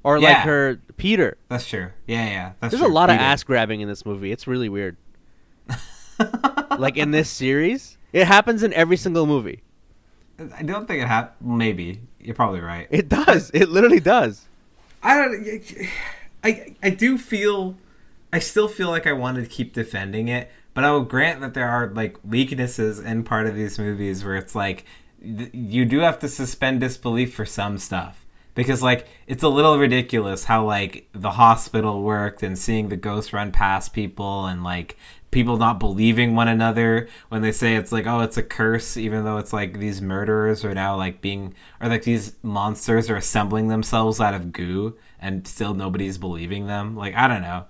or yeah. like her Peter. That's true. Yeah, yeah. That's There's true. a lot Peter. of ass grabbing in this movie. It's really weird. like in this series, it happens in every single movie. I don't think it happened. Maybe you're probably right. It does. It literally does. I don't. I I do feel. I still feel like I wanted to keep defending it, but I will grant that there are like weaknesses in part of these movies where it's like you do have to suspend disbelief for some stuff because like it's a little ridiculous how like the hospital worked and seeing the ghost run past people and like people not believing one another when they say it's like oh it's a curse even though it's like these murderers are now like being or like these monsters are assembling themselves out of goo and still nobody's believing them. Like i don't know.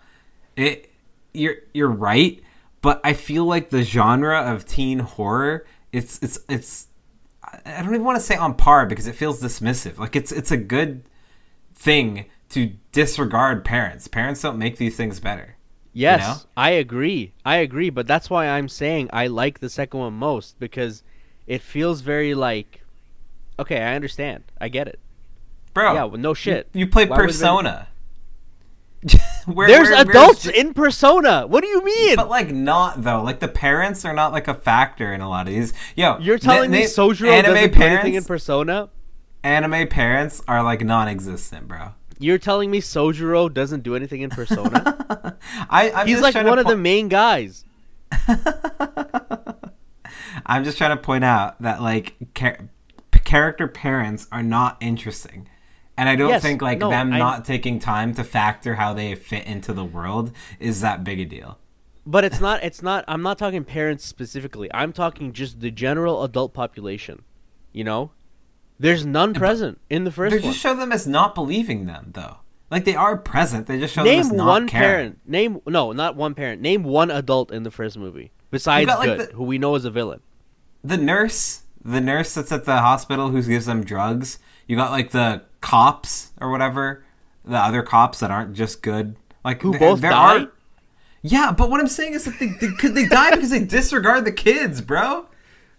It you're you're right but i feel like the genre of teen horror it's it's it's I don't even want to say on par because it feels dismissive. Like it's it's a good thing to disregard parents. Parents don't make these things better. Yes, you know? I agree. I agree, but that's why I'm saying I like the second one most because it feels very like okay, I understand. I get it. Bro. Yeah, well, no shit. You, you play why Persona. where, There's where, adults in Persona. What do you mean? But like not though. Like the parents are not like a factor in a lot of these. Yo, you're telling na- me Sojiro anime doesn't parents, do anything in Persona? Anime parents are like non-existent, bro. You're telling me Sojiro doesn't do anything in Persona? I I'm he's like one of the main guys. I'm just trying to point out that like char- character parents are not interesting. And I don't yes, think like no, them I, not taking time to factor how they fit into the world is that big a deal. But it's not it's not I'm not talking parents specifically. I'm talking just the general adult population. You know? There's none present in the first They one. just show them as not believing them, though. Like they are present. They just show Name them as not one caring. parent. Name no, not one parent. Name one adult in the first movie besides got, like, Goode, the- who we know is a villain. The nurse, the nurse that's at the hospital who gives them drugs. You got like the cops or whatever, the other cops that aren't just good. Like Who both there die? are- Yeah, but what I'm saying is that they they, could- they die because they disregard the kids, bro.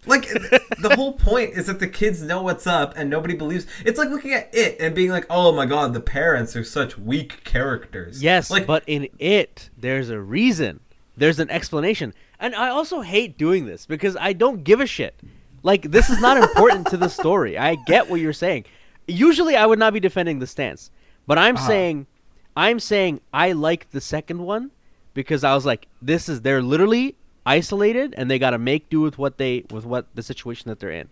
Like the whole point is that the kids know what's up and nobody believes. It's like looking at it and being like, "Oh my god, the parents are such weak characters." Yes, like but in it, there's a reason. There's an explanation. And I also hate doing this because I don't give a shit. Like, this is not important to the story. I get what you're saying. Usually, I would not be defending the stance. But I'm Uh-huh. saying, I'm saying I like the second one because I was like, this is, they're literally isolated and they got to make do with what they, with what the situation that they're in.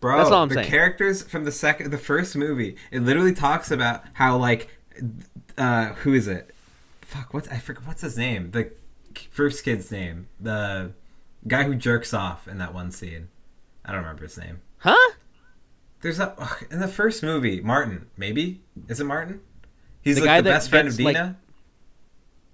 Bro, That's all I'm the saying. characters from the second, the first movie, it literally talks about how like, uh, who is it? Fuck, what's I forget what's his name? The first kid's name, the guy who jerks off in that one scene. I don't remember his name. Huh? There's a ugh, in the first movie, Martin. Maybe is it Martin? He's The like guy the best friend of gets, like, Deena.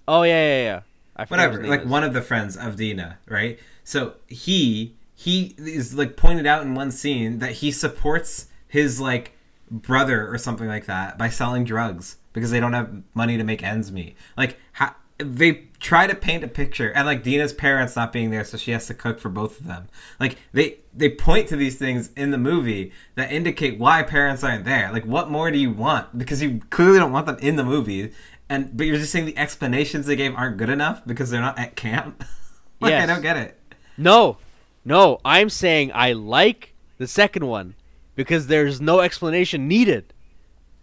Oh, yeah, yeah, yeah. I whatever like is. one of the friends of deena right so he he is like pointed out in one scene that he supports his like brother or something like that by selling drugs because they don't have money to make ends meet like how they try to paint a picture and like deena's parents not being there so she has to cook for both of them like they they point to these things in the movie that indicate why parents aren't there like what more do you want because you clearly don't want them in the movie and but you're just saying the explanations they gave aren't good enough because they're not at camp. like Yes. I don't get it. No, no, I'm saying I like the second one because there's no explanation needed.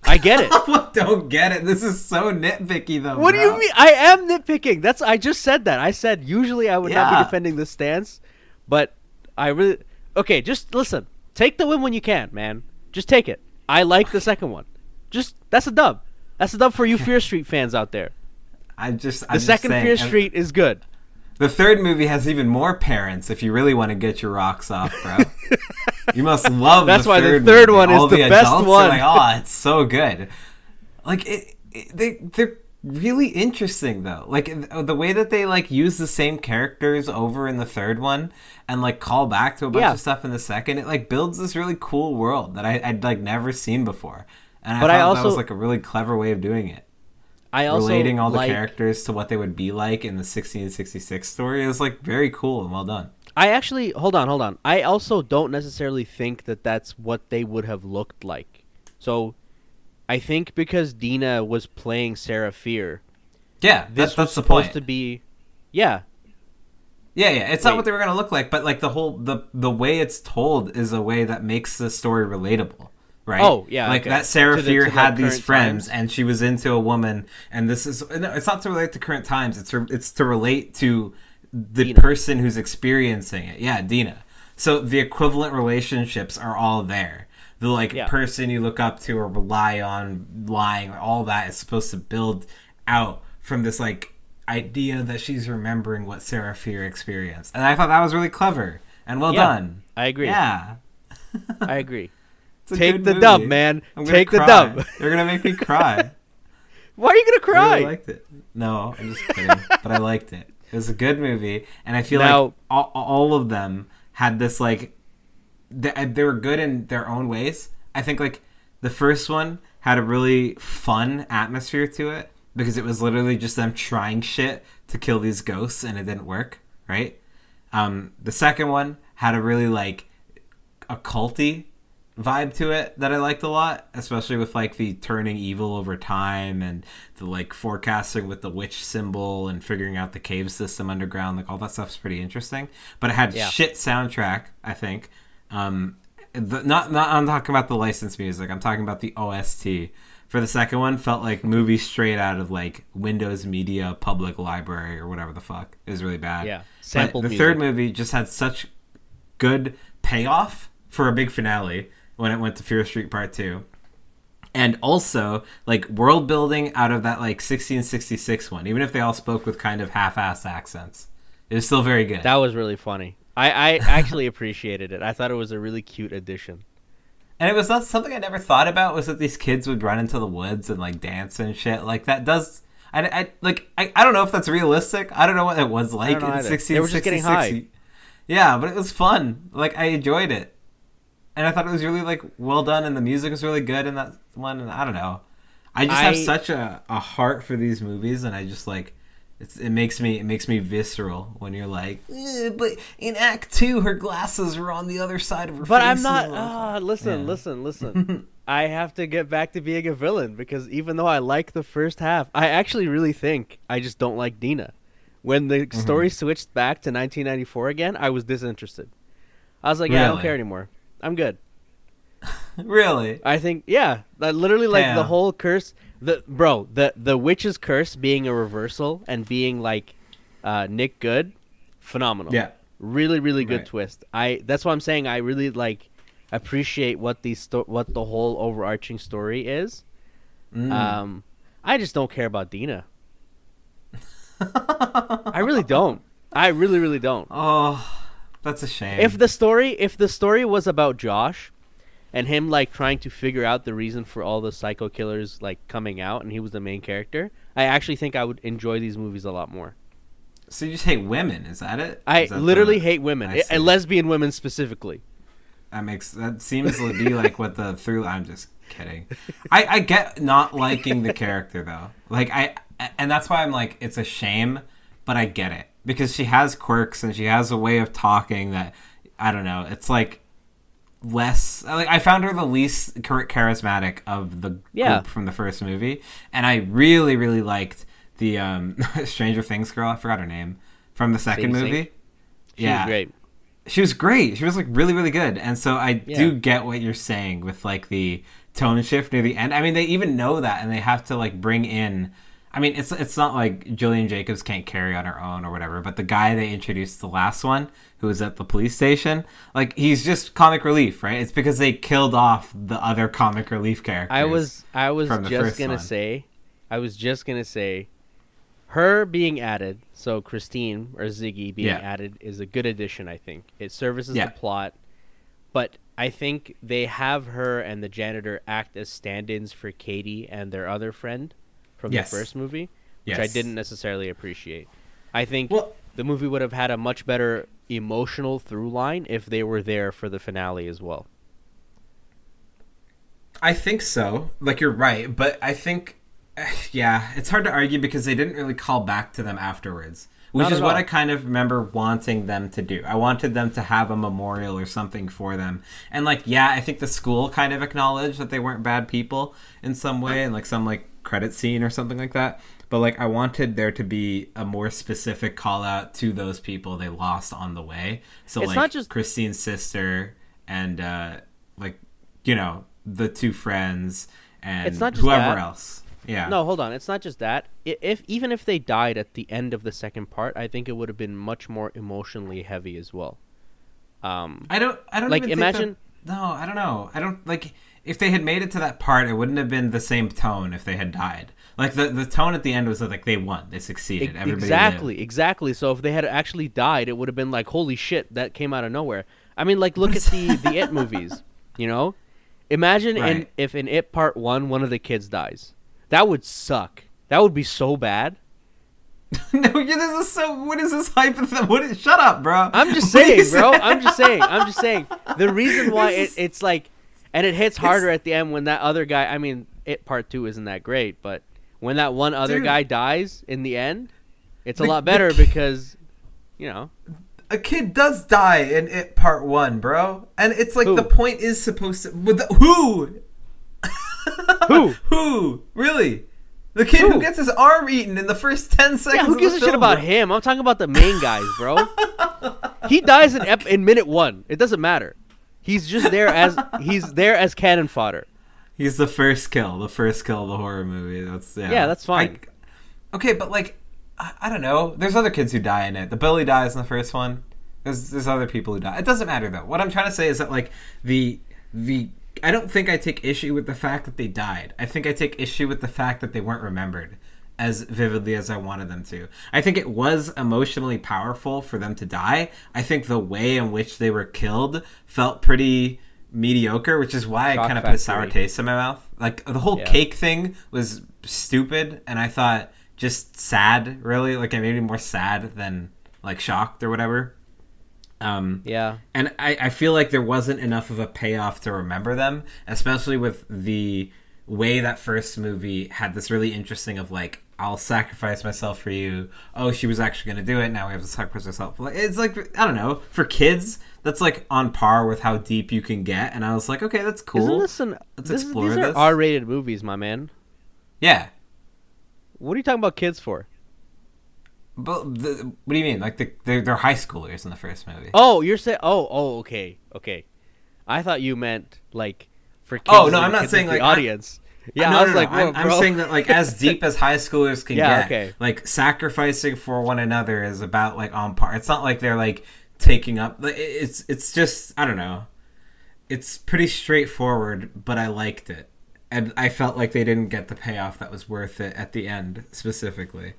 I get it. Don't get it. This is so nitpicky though. what do you mean? I am nitpicking. That's I just said that. I said usually I would not be defending this stance, but I really okay. Just listen. Take the win when you can, man. Just take it. I like the second one. Just that's a dub. That's a dub for you Fear Street fans out there. I just The second Fear Street is good. The third movie has even more parents. If you really want to get your rocks off, bro, you must love. That's the why the third third movie. one is All the best one. Like, oh, it's so good. Like it, it, they they're really interesting though. Like uh, the way that they like use the same characters over in the third one and like call back to a bunch Yeah. of stuff in the second. It like builds this really cool world that I, I'd like never seen before. And I But thought I that also- was like a really clever way of doing it I also relating all the like, characters to what they would be like in the 1666 story is like very cool and well done. I actually hold on, hold on. I also don't necessarily think that that's what they would have looked like. So, I think because Deena was playing Sarah Fier, Yeah, this that's, was that's the supposed point. to be, yeah, yeah, yeah, it's not what they were gonna look like, but like the whole the the way it's told is a way that makes the story relatable. Right. Oh, yeah, Like okay. that Sarah To Fear the had these friends, times. and she was into a woman, and this is no, it's not to relate to current times. It's re- it's to relate to the Deena. person who's experiencing it. Yeah, Deena. So the equivalent relationships are all there. The like Yeah. person you look up to or rely on, lying, all that is supposed to build out from this like idea that she's remembering what Sarah Fier experienced, and I thought that was really clever and well Yeah, done. I agree. Yeah. I agree. Take the movie. dub, man. Take the cry. dub. You're gonna make me cry. Why are you gonna I cry? really liked it. No, I'm just kidding. but I liked it. It was a good movie, and I feel Now- like all, all of them had this like they, they were good in their own ways. I think like the first one had a really fun atmosphere to it because it was literally just them trying shit to kill these ghosts, and it didn't work. Right. Um, the second one had a really like occulty vibe to it that I liked a lot, especially with like the turning evil over time and the like forecasting with the witch symbol and figuring out the cave system underground. Like all that stuff's pretty interesting. But it had Yeah. shit soundtrack, I think. Um, the, not not I'm talking about the licensed music. I'm talking about the OST. For the second one, felt like movie straight out of like Windows Media Public Library or whatever the fuck. It was really bad. Yeah, But the music. third movie just had such good payoff for a big finale when it went to Fear Street Part 2. And also, like, world building out of that, like, 1666 one, even if they all spoke with kind of half assed accents. It was still very good. That was really funny. I, I actually appreciated it. I thought it was a really cute addition. And it was not something I never thought about was that these kids would run into the woods and like dance and shit. Like that does I, I like I, I don't know if that's realistic. I don't know what it was like in 1666. They were just getting high. Yeah, but it was fun. Like I enjoyed it. And I thought it was really like well done and the music was really good in that one and I don't know. I just I, have such a, a heart for these movies and I just like it's, it makes me it makes me visceral when you're like, eh, but in Act Two, her glasses were on the other side of her. Face But I'm not. Ah, listen, yeah. listen, listen. I have to get back to being a villain because even though I like the first half, I actually really think I just don't like Deena. When the mm-hmm. story switched back to 1994 again, I was disinterested. I was like, yeah, really? I don't care anymore. I'm good. really? I think yeah. That literally like Damn. the whole curse the bro, the the witch's curse being a reversal and being like uh, Nick Goode, phenomenal. Yeah, really, really good right. twist. I that's why I'm saying I really like appreciate what the sto- what the whole overarching story is. Mm. Um, I just don't care about Deena. I really don't. I really, really don't. Oh, that's a shame. If the story, if the story was about Josh, and him like trying to figure out the reason for all the psycho killers like coming out and he was the main character i actually think i would enjoy these movies a lot more. So you just hate women is that it? I that literally the... hate women eh, and lesbian women specifically. That makes that seems to be like what the through i'm just kidding. I i get not liking the character though. Like i and that's why i'm like it's a shame but i get it because she has quirks and she has a way of talking that i don't know it's like less like I found her the least charismatic of the yeah. group from the first movie, and I really really liked the um, Stranger Things girl. I forgot her name from the second Sink movie. Sink. She yeah, was great. She was great. She was like really really good, and so I yeah. do get what you're saying with like the tone shift near the end. I mean, they even know that, and they have to like bring in I mean, it's it's not like Gillian Jacobs can't carry on her own or whatever, but the guy they introduced the last one, who was at the police station, like he's just comic relief, right? It's because they killed off the other comic relief characters. I was I was just gonna one. say, I was just gonna say, her being added, so Christine or Ziggy being yeah. added is a good addition. I think it services yeah. the plot, but I think they have her and the janitor act as stand-ins for Katie and their other friend from yes. the first movie, which yes. I didn't necessarily appreciate. I think well, the movie would have had a much better emotional through line if they were there for the finale as well. I think so. Like you're right, but I think yeah, it's hard to argue because they didn't really call back to them afterwards. Which is what all. I kind of remember wanting them to do. I wanted them to have a memorial or something for them. And like, yeah, I think the school kind of acknowledged that they weren't bad people in some way and like some like credit scene or something like that. But like I wanted there to be a more specific call out to those people they lost on the way. So it's like not just Christine's sister and uh like you know, the two friends and it's not just whoever that. else. Yeah. No, hold on. It's not just that. If even if they died at the end of the second part, I think it would have been much more emotionally heavy as well. Um, I don't. I don't like imagine. That, no, I don't know. I don't like if they had made it to that part, it wouldn't have been the same tone if they had died. Like the the tone at the end was like they won, they succeeded. Everybody exactly, lived. exactly. So if they had actually died, it would have been like holy shit, that came out of nowhere. I mean, like look at the the It movies. You know, imagine right. in, if in It Part One, one of the kids dies. That would suck. That would be so bad. no, this is so. What is this hypothetical? What is? Shut up, bro. I'm just saying, bro. I'm just saying. I'm just saying. The reason why it, it's like and it hits harder at the end when that other guy. I mean, it part two isn't that great, but when that one other Dude, guy dies in the end, it's a lot better because, you know, a kid does die in it part one, bro, and it's like who? the point is supposed to with the, who, who, who, really. The kid who? who? gets his arm eaten in the first ten seconds. Yeah, who gives a shit about him? I'm talking about the main guys, bro. he dies in ep- in minute one. It doesn't matter. He's just there as he's there as cannon fodder. He's the first kill, the first kill of the horror movie. That's yeah. Yeah, that's fine. I, okay, but like I, I, don't know. There's other kids who die in it. The Billy dies in the first one. There's there's other people who die. It doesn't matter though. What I'm trying to say is that like the the I don't think I take issue with the fact that they died. I think I take issue with the fact that they weren't remembered as vividly as I wanted them to. I think it was emotionally powerful for them to die. I think the way in which they were killed felt pretty mediocre, which is why Shock I kind of put a sour taste in my mouth. Like the whole yeah. cake thing was stupid, and I thought just sad, really. Like it made me more sad than like shocked or whatever. Um, yeah, and I, I feel like there wasn't enough of a payoff to remember them, especially with the way that first movie had this really interesting of like I'll sacrifice myself for you. Oh, she was actually going to do it. Now we have to sacrifice ourselves. It's like I don't know for kids. That's like on par with how deep you can get. And I was like, okay, that's cool. Isn't this an, Let's this, explore these this. are R-rated movies, my man. Yeah. What are you talking about kids for? But the, what do you mean? Like the, they're, they're high schoolers in the first movie. Oh, you're saying? Oh, oh, okay, okay. I thought you meant like for oh, kids. Oh no, I'm not saying like audience. Yeah, no, I was no, like, no. I'm, I'm, saying that like as deep as high schoolers can yeah, get, okay. like sacrificing for one another is about like on par. It's not like they're like taking up. It's it's just I don't know. It's pretty straightforward, but I liked it, and I felt like they didn't get the payoff that was worth it at the end specifically.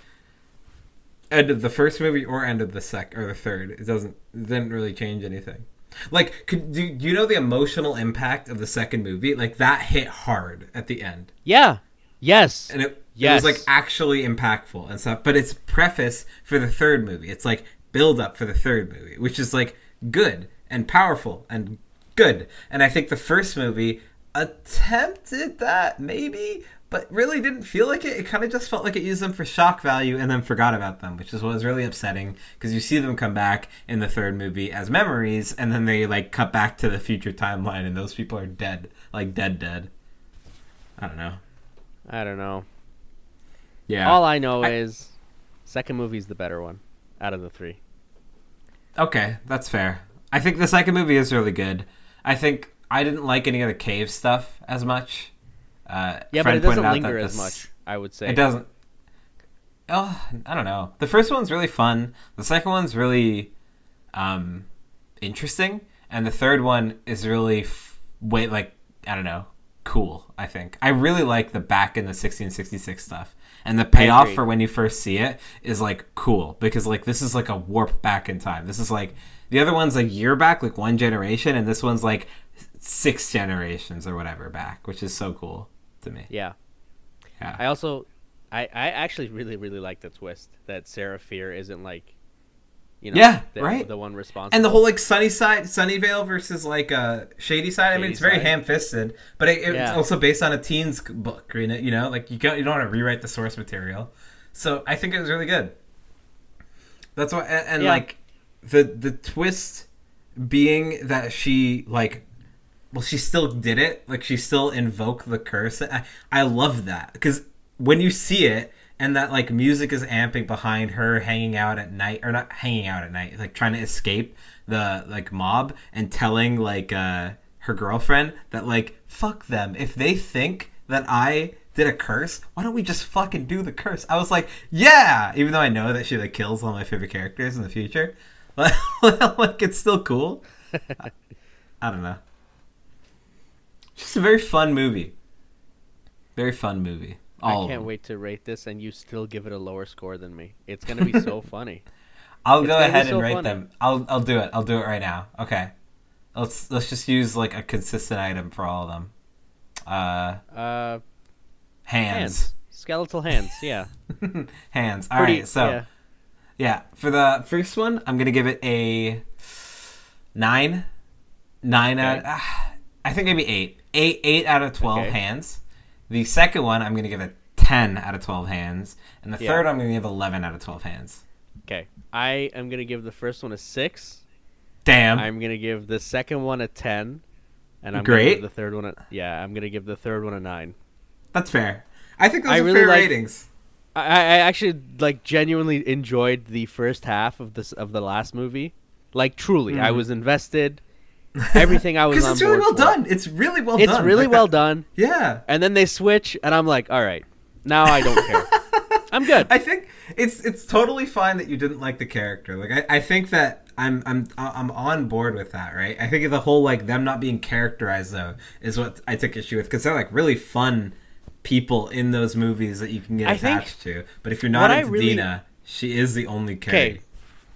End of the first movie or end of the sec or the third. It doesn't it didn't really change anything. Like, could, do, do you know the emotional impact of the second movie? Like that hit hard at the end. Yeah. Yes. And it, yes. it was like actually impactful and stuff. But it's preface for the third movie. It's like build up for the third movie, which is like good and powerful and good. And I think the first movie attempted that maybe, but really didn't feel like it. It kind of just felt like it used them for shock value and then forgot about them, which is what was really upsetting because you see them come back in the third movie as memories and then they like cut back to the future timeline and those people are dead, like dead, dead. I don't know. I don't know. Yeah. All I know I... is second movie's the better one out of the three. Okay, that's fair. I think the second movie is really good. I think I didn't like any of the cave stuff as much. Uh, yeah, but it doesn't linger as much. I would say it doesn't. Oh, I don't know. The first one's really fun. The second one's really um, interesting, and the third one is really f- wait like I don't know, cool. I think I really like the back in the 1666 stuff, and the payoff for when you first see it is like cool because like this is like a warp back in time. This is like the other one's a year back, like one generation, and this one's like six generations or whatever back, which is so cool to me. Yeah. Yeah. I also, I, I actually really really like the twist that Sarah Fier isn't like, you know, yeah, the, right, the one responsible, and the whole like sunny side, Sunnyvale versus like uh Shadyside. Shady I mean, it's very ham fisted, but it, it's yeah. also based on a teen's book. You know, you know, like you don't you don't want to rewrite the source material. So I think it was really good. That's why, and, and yeah. like the the twist being that she like well, she still did it. Like she still invoked the curse. I, I love that because when you see it and that like music is amping behind her hanging out at night or not hanging out at night, like trying to escape the like mob and telling like uh her girlfriend that like fuck them if they think that I did a curse, why don't we just fucking do the curse? I was like, yeah, even though I know that she like kills all my favorite characters in the future, But like it's still cool. I, I don't know. Just a very fun movie. Very fun movie. All I can't wait to rate this, and you still give it a lower score than me. It's gonna be so funny. I'll it's go ahead so and rate funny. them. I'll I'll do it. I'll do it right now. Okay. Let's let's just use like a consistent item for all of them. Uh. Uh. Hands. hands. Skeletal hands. Yeah. hands. All Pretty, right. So. Yeah. yeah. For the first one, I'm gonna give it a nine. Nine okay. out. Uh, I think maybe eight eight eight out of twelve okay. hands. The second one I'm gonna give it ten out of twelve hands, and the yeah. third I'm gonna give eleven out of twelve hands. Okay, I am gonna give the first one a six. Damn. I'm gonna give the second one a ten, and I'm great. Gonna give the third one, a, yeah, I'm gonna give the third one a nine. That's fair. I think those I are really fair like, ratings. I, I actually like genuinely enjoyed the first half of this of the last movie. Like truly, mm. I was invested. Everything I was because it's really well for. done. It's really well it's done. It's really like well that. done. Yeah. And then they switch, and I'm like, all right, now I don't care. I'm good. I think it's it's totally fine that you didn't like the character. Like I, I think that I'm I'm I'm on board with that, right? I think the whole like them not being characterized though is what I took issue with because they're like really fun people in those movies that you can get I attached to. But if you're not into really... Deena, she is the only character. Okay.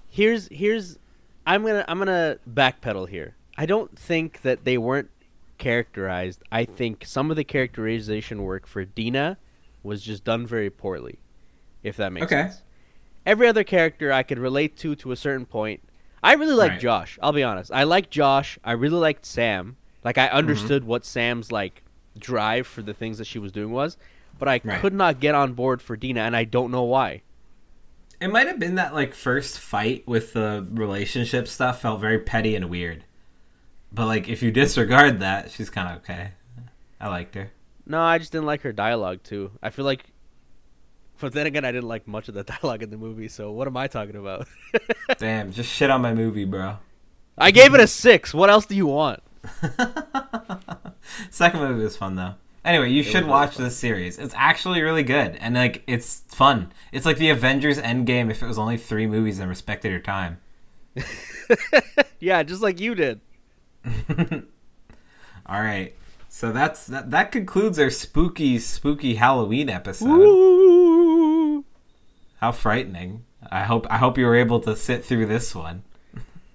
Here's here's I'm gonna I'm gonna backpedal here. I don't think that they weren't characterized, I think some of the characterization work for Deena was just done very poorly. If that makes okay. sense. Every other character I could relate to to a certain point. I really like right. Josh. I'll be honest. I like Josh. I really liked Sam. Like I mm-hmm. understood mm-hmm. what Sam's like drive for the things that she was doing was, but I right. could not get on board for Deena, and I don't know why. It might have been that like first fight with the relationship stuff felt very petty and weird. But like if you disregard that, she's kind of okay. I liked her. No, I just didn't like her dialogue too. I feel like but then again, I didn't like much of the dialogue in the movie, so what am I talking about? Damn, just shit on my movie, bro. I gave it a six. What else do you want? Second movie was fun though. Anyway, you it should watch this series. It's actually really good and like it's fun. It's like the Avengers Endgame if it was only three movies and respected your time. yeah, just like you did. All right. So that's that. That concludes our spooky, spooky Halloween episode. Ooh. How frightening! I hope I hope you were able to sit through this one.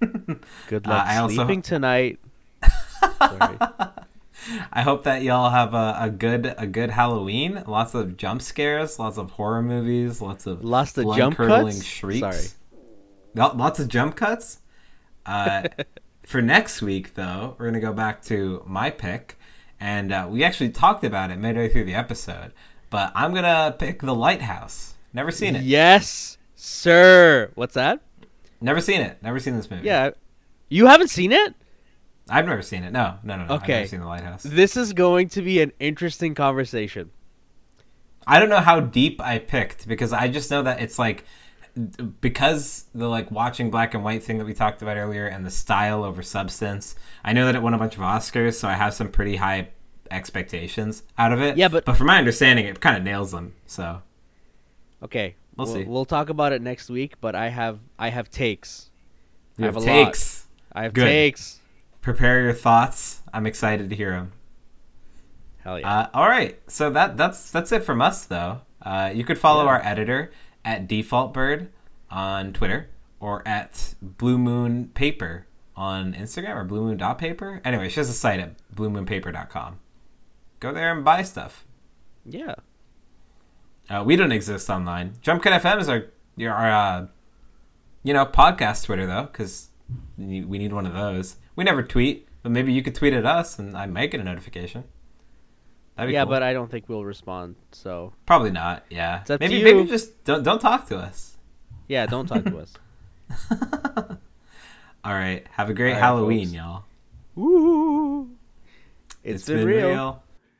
Good luck uh, sleeping tonight. I hope that y'all have a, a, good a good Halloween. Lots of jump scares, lots of horror movies, lots of lots of jump cuts. shrieks. Sorry, lots of jump cuts. Uh, for next week, though, we're gonna go back to my pick and uh, we actually talked about it midway through the episode. But I'm gonna pick The Lighthouse. Never seen it. Yes, sir. What's that? Never seen it. Never seen this movie. Yeah, you haven't seen it. I've never seen it. No, no, no, no. Okay. I've never seen The Lighthouse. This is going to be an interesting conversation. I don't know how deep I picked because I just know that it's like because the like watching black and white thing that we talked about earlier and the style over substance i know that it won a bunch of oscars so i have some pretty high expectations out of it. Yeah but but from my understanding it kind of nails them so. Okay we'll, we'll, see. we'll talk about it next week but i have i have takes. You I have, have takes lot. i have Good. takes. Prepare your thoughts. I'm excited to hear them hell yeah. Uh, all right. So that that's that's it from us though. Uh, you could follow yeah. our editor at Default Bird on Twitter or at Blue Moon Paper on Instagram or Blue Moon dot Paper. Anyway, she has a site at blue moon bluemoonpaper.com. Go there and buy stuff. Yeah. Uh, we don't exist online. Jump Cut FM is our our uh, you know podcast Twitter though, because we need one of those. We never tweet, but maybe you could tweet at us and I might get a notification yeah, cool. but I don't think we'll respond. So probably not. Yeah, maybe maybe just don't don't talk to us. Yeah, don't talk to us. All right. Have a great Halloween, y'all. Woo! it's, it's been, been real. real.